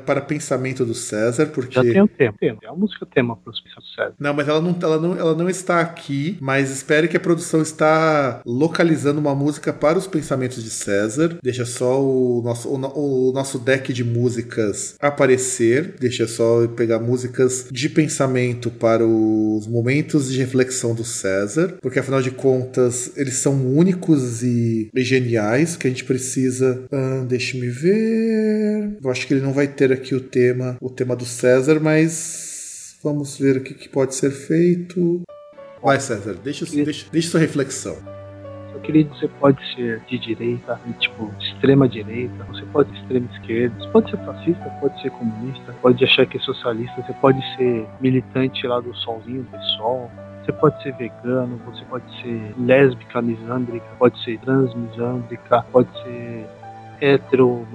para pensamento do César, porque... Já tem o tema. Tem a música tema para os sérios. Não, mas ela não, ela, não, ela não está aqui, mas espere que a produção está localizando uma música para os pensamentos de César. Deixa só o nosso, o, o nosso deck de músicas aparecer. Deixa só eu pegar músicas de pensamento para os momentos de reflexão do César, porque afinal de contas eles são únicos e, e geniais que a gente precisa. Ah, Deixa-me ver. Eu acho que ele não vai ter aqui o tema, o tema do César, mas Vamos ver o que, que pode ser feito. Vai, César, deixa, deixa, deixa sua reflexão. Eu queria dizer, pode ser de direita, tipo, extrema direita, você pode ser extrema esquerda, você pode ser fascista, pode ser comunista, pode achar que é socialista, você pode ser militante lá do solzinho do sol, você pode ser vegano, você pode ser lésbica misândrica, pode ser trans misândrica, pode ser hétero,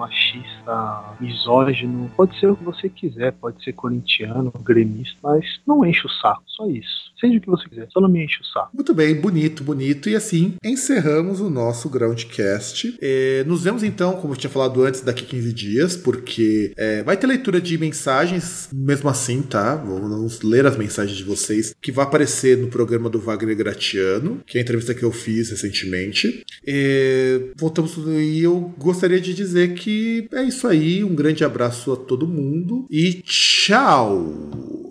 machista, misógino. Pode ser o que você quiser, pode ser corintiano, gremista, mas não enche o saco, só isso. Seja o que você quiser, só não me enche o saco. Muito bem, bonito, bonito. E assim, encerramos o nosso Groundcast. É, nos vemos então, como eu tinha falado antes, daqui 15 dias, porque é, vai ter leitura de mensagens, mesmo assim, tá? Vamos ler as mensagens de vocês, que vai aparecer no programa do Wagner Gratiano, que é a entrevista que eu fiz recentemente. É, voltamos e eu gostaria de dizer que é isso aí. Um grande abraço a todo mundo e tchau!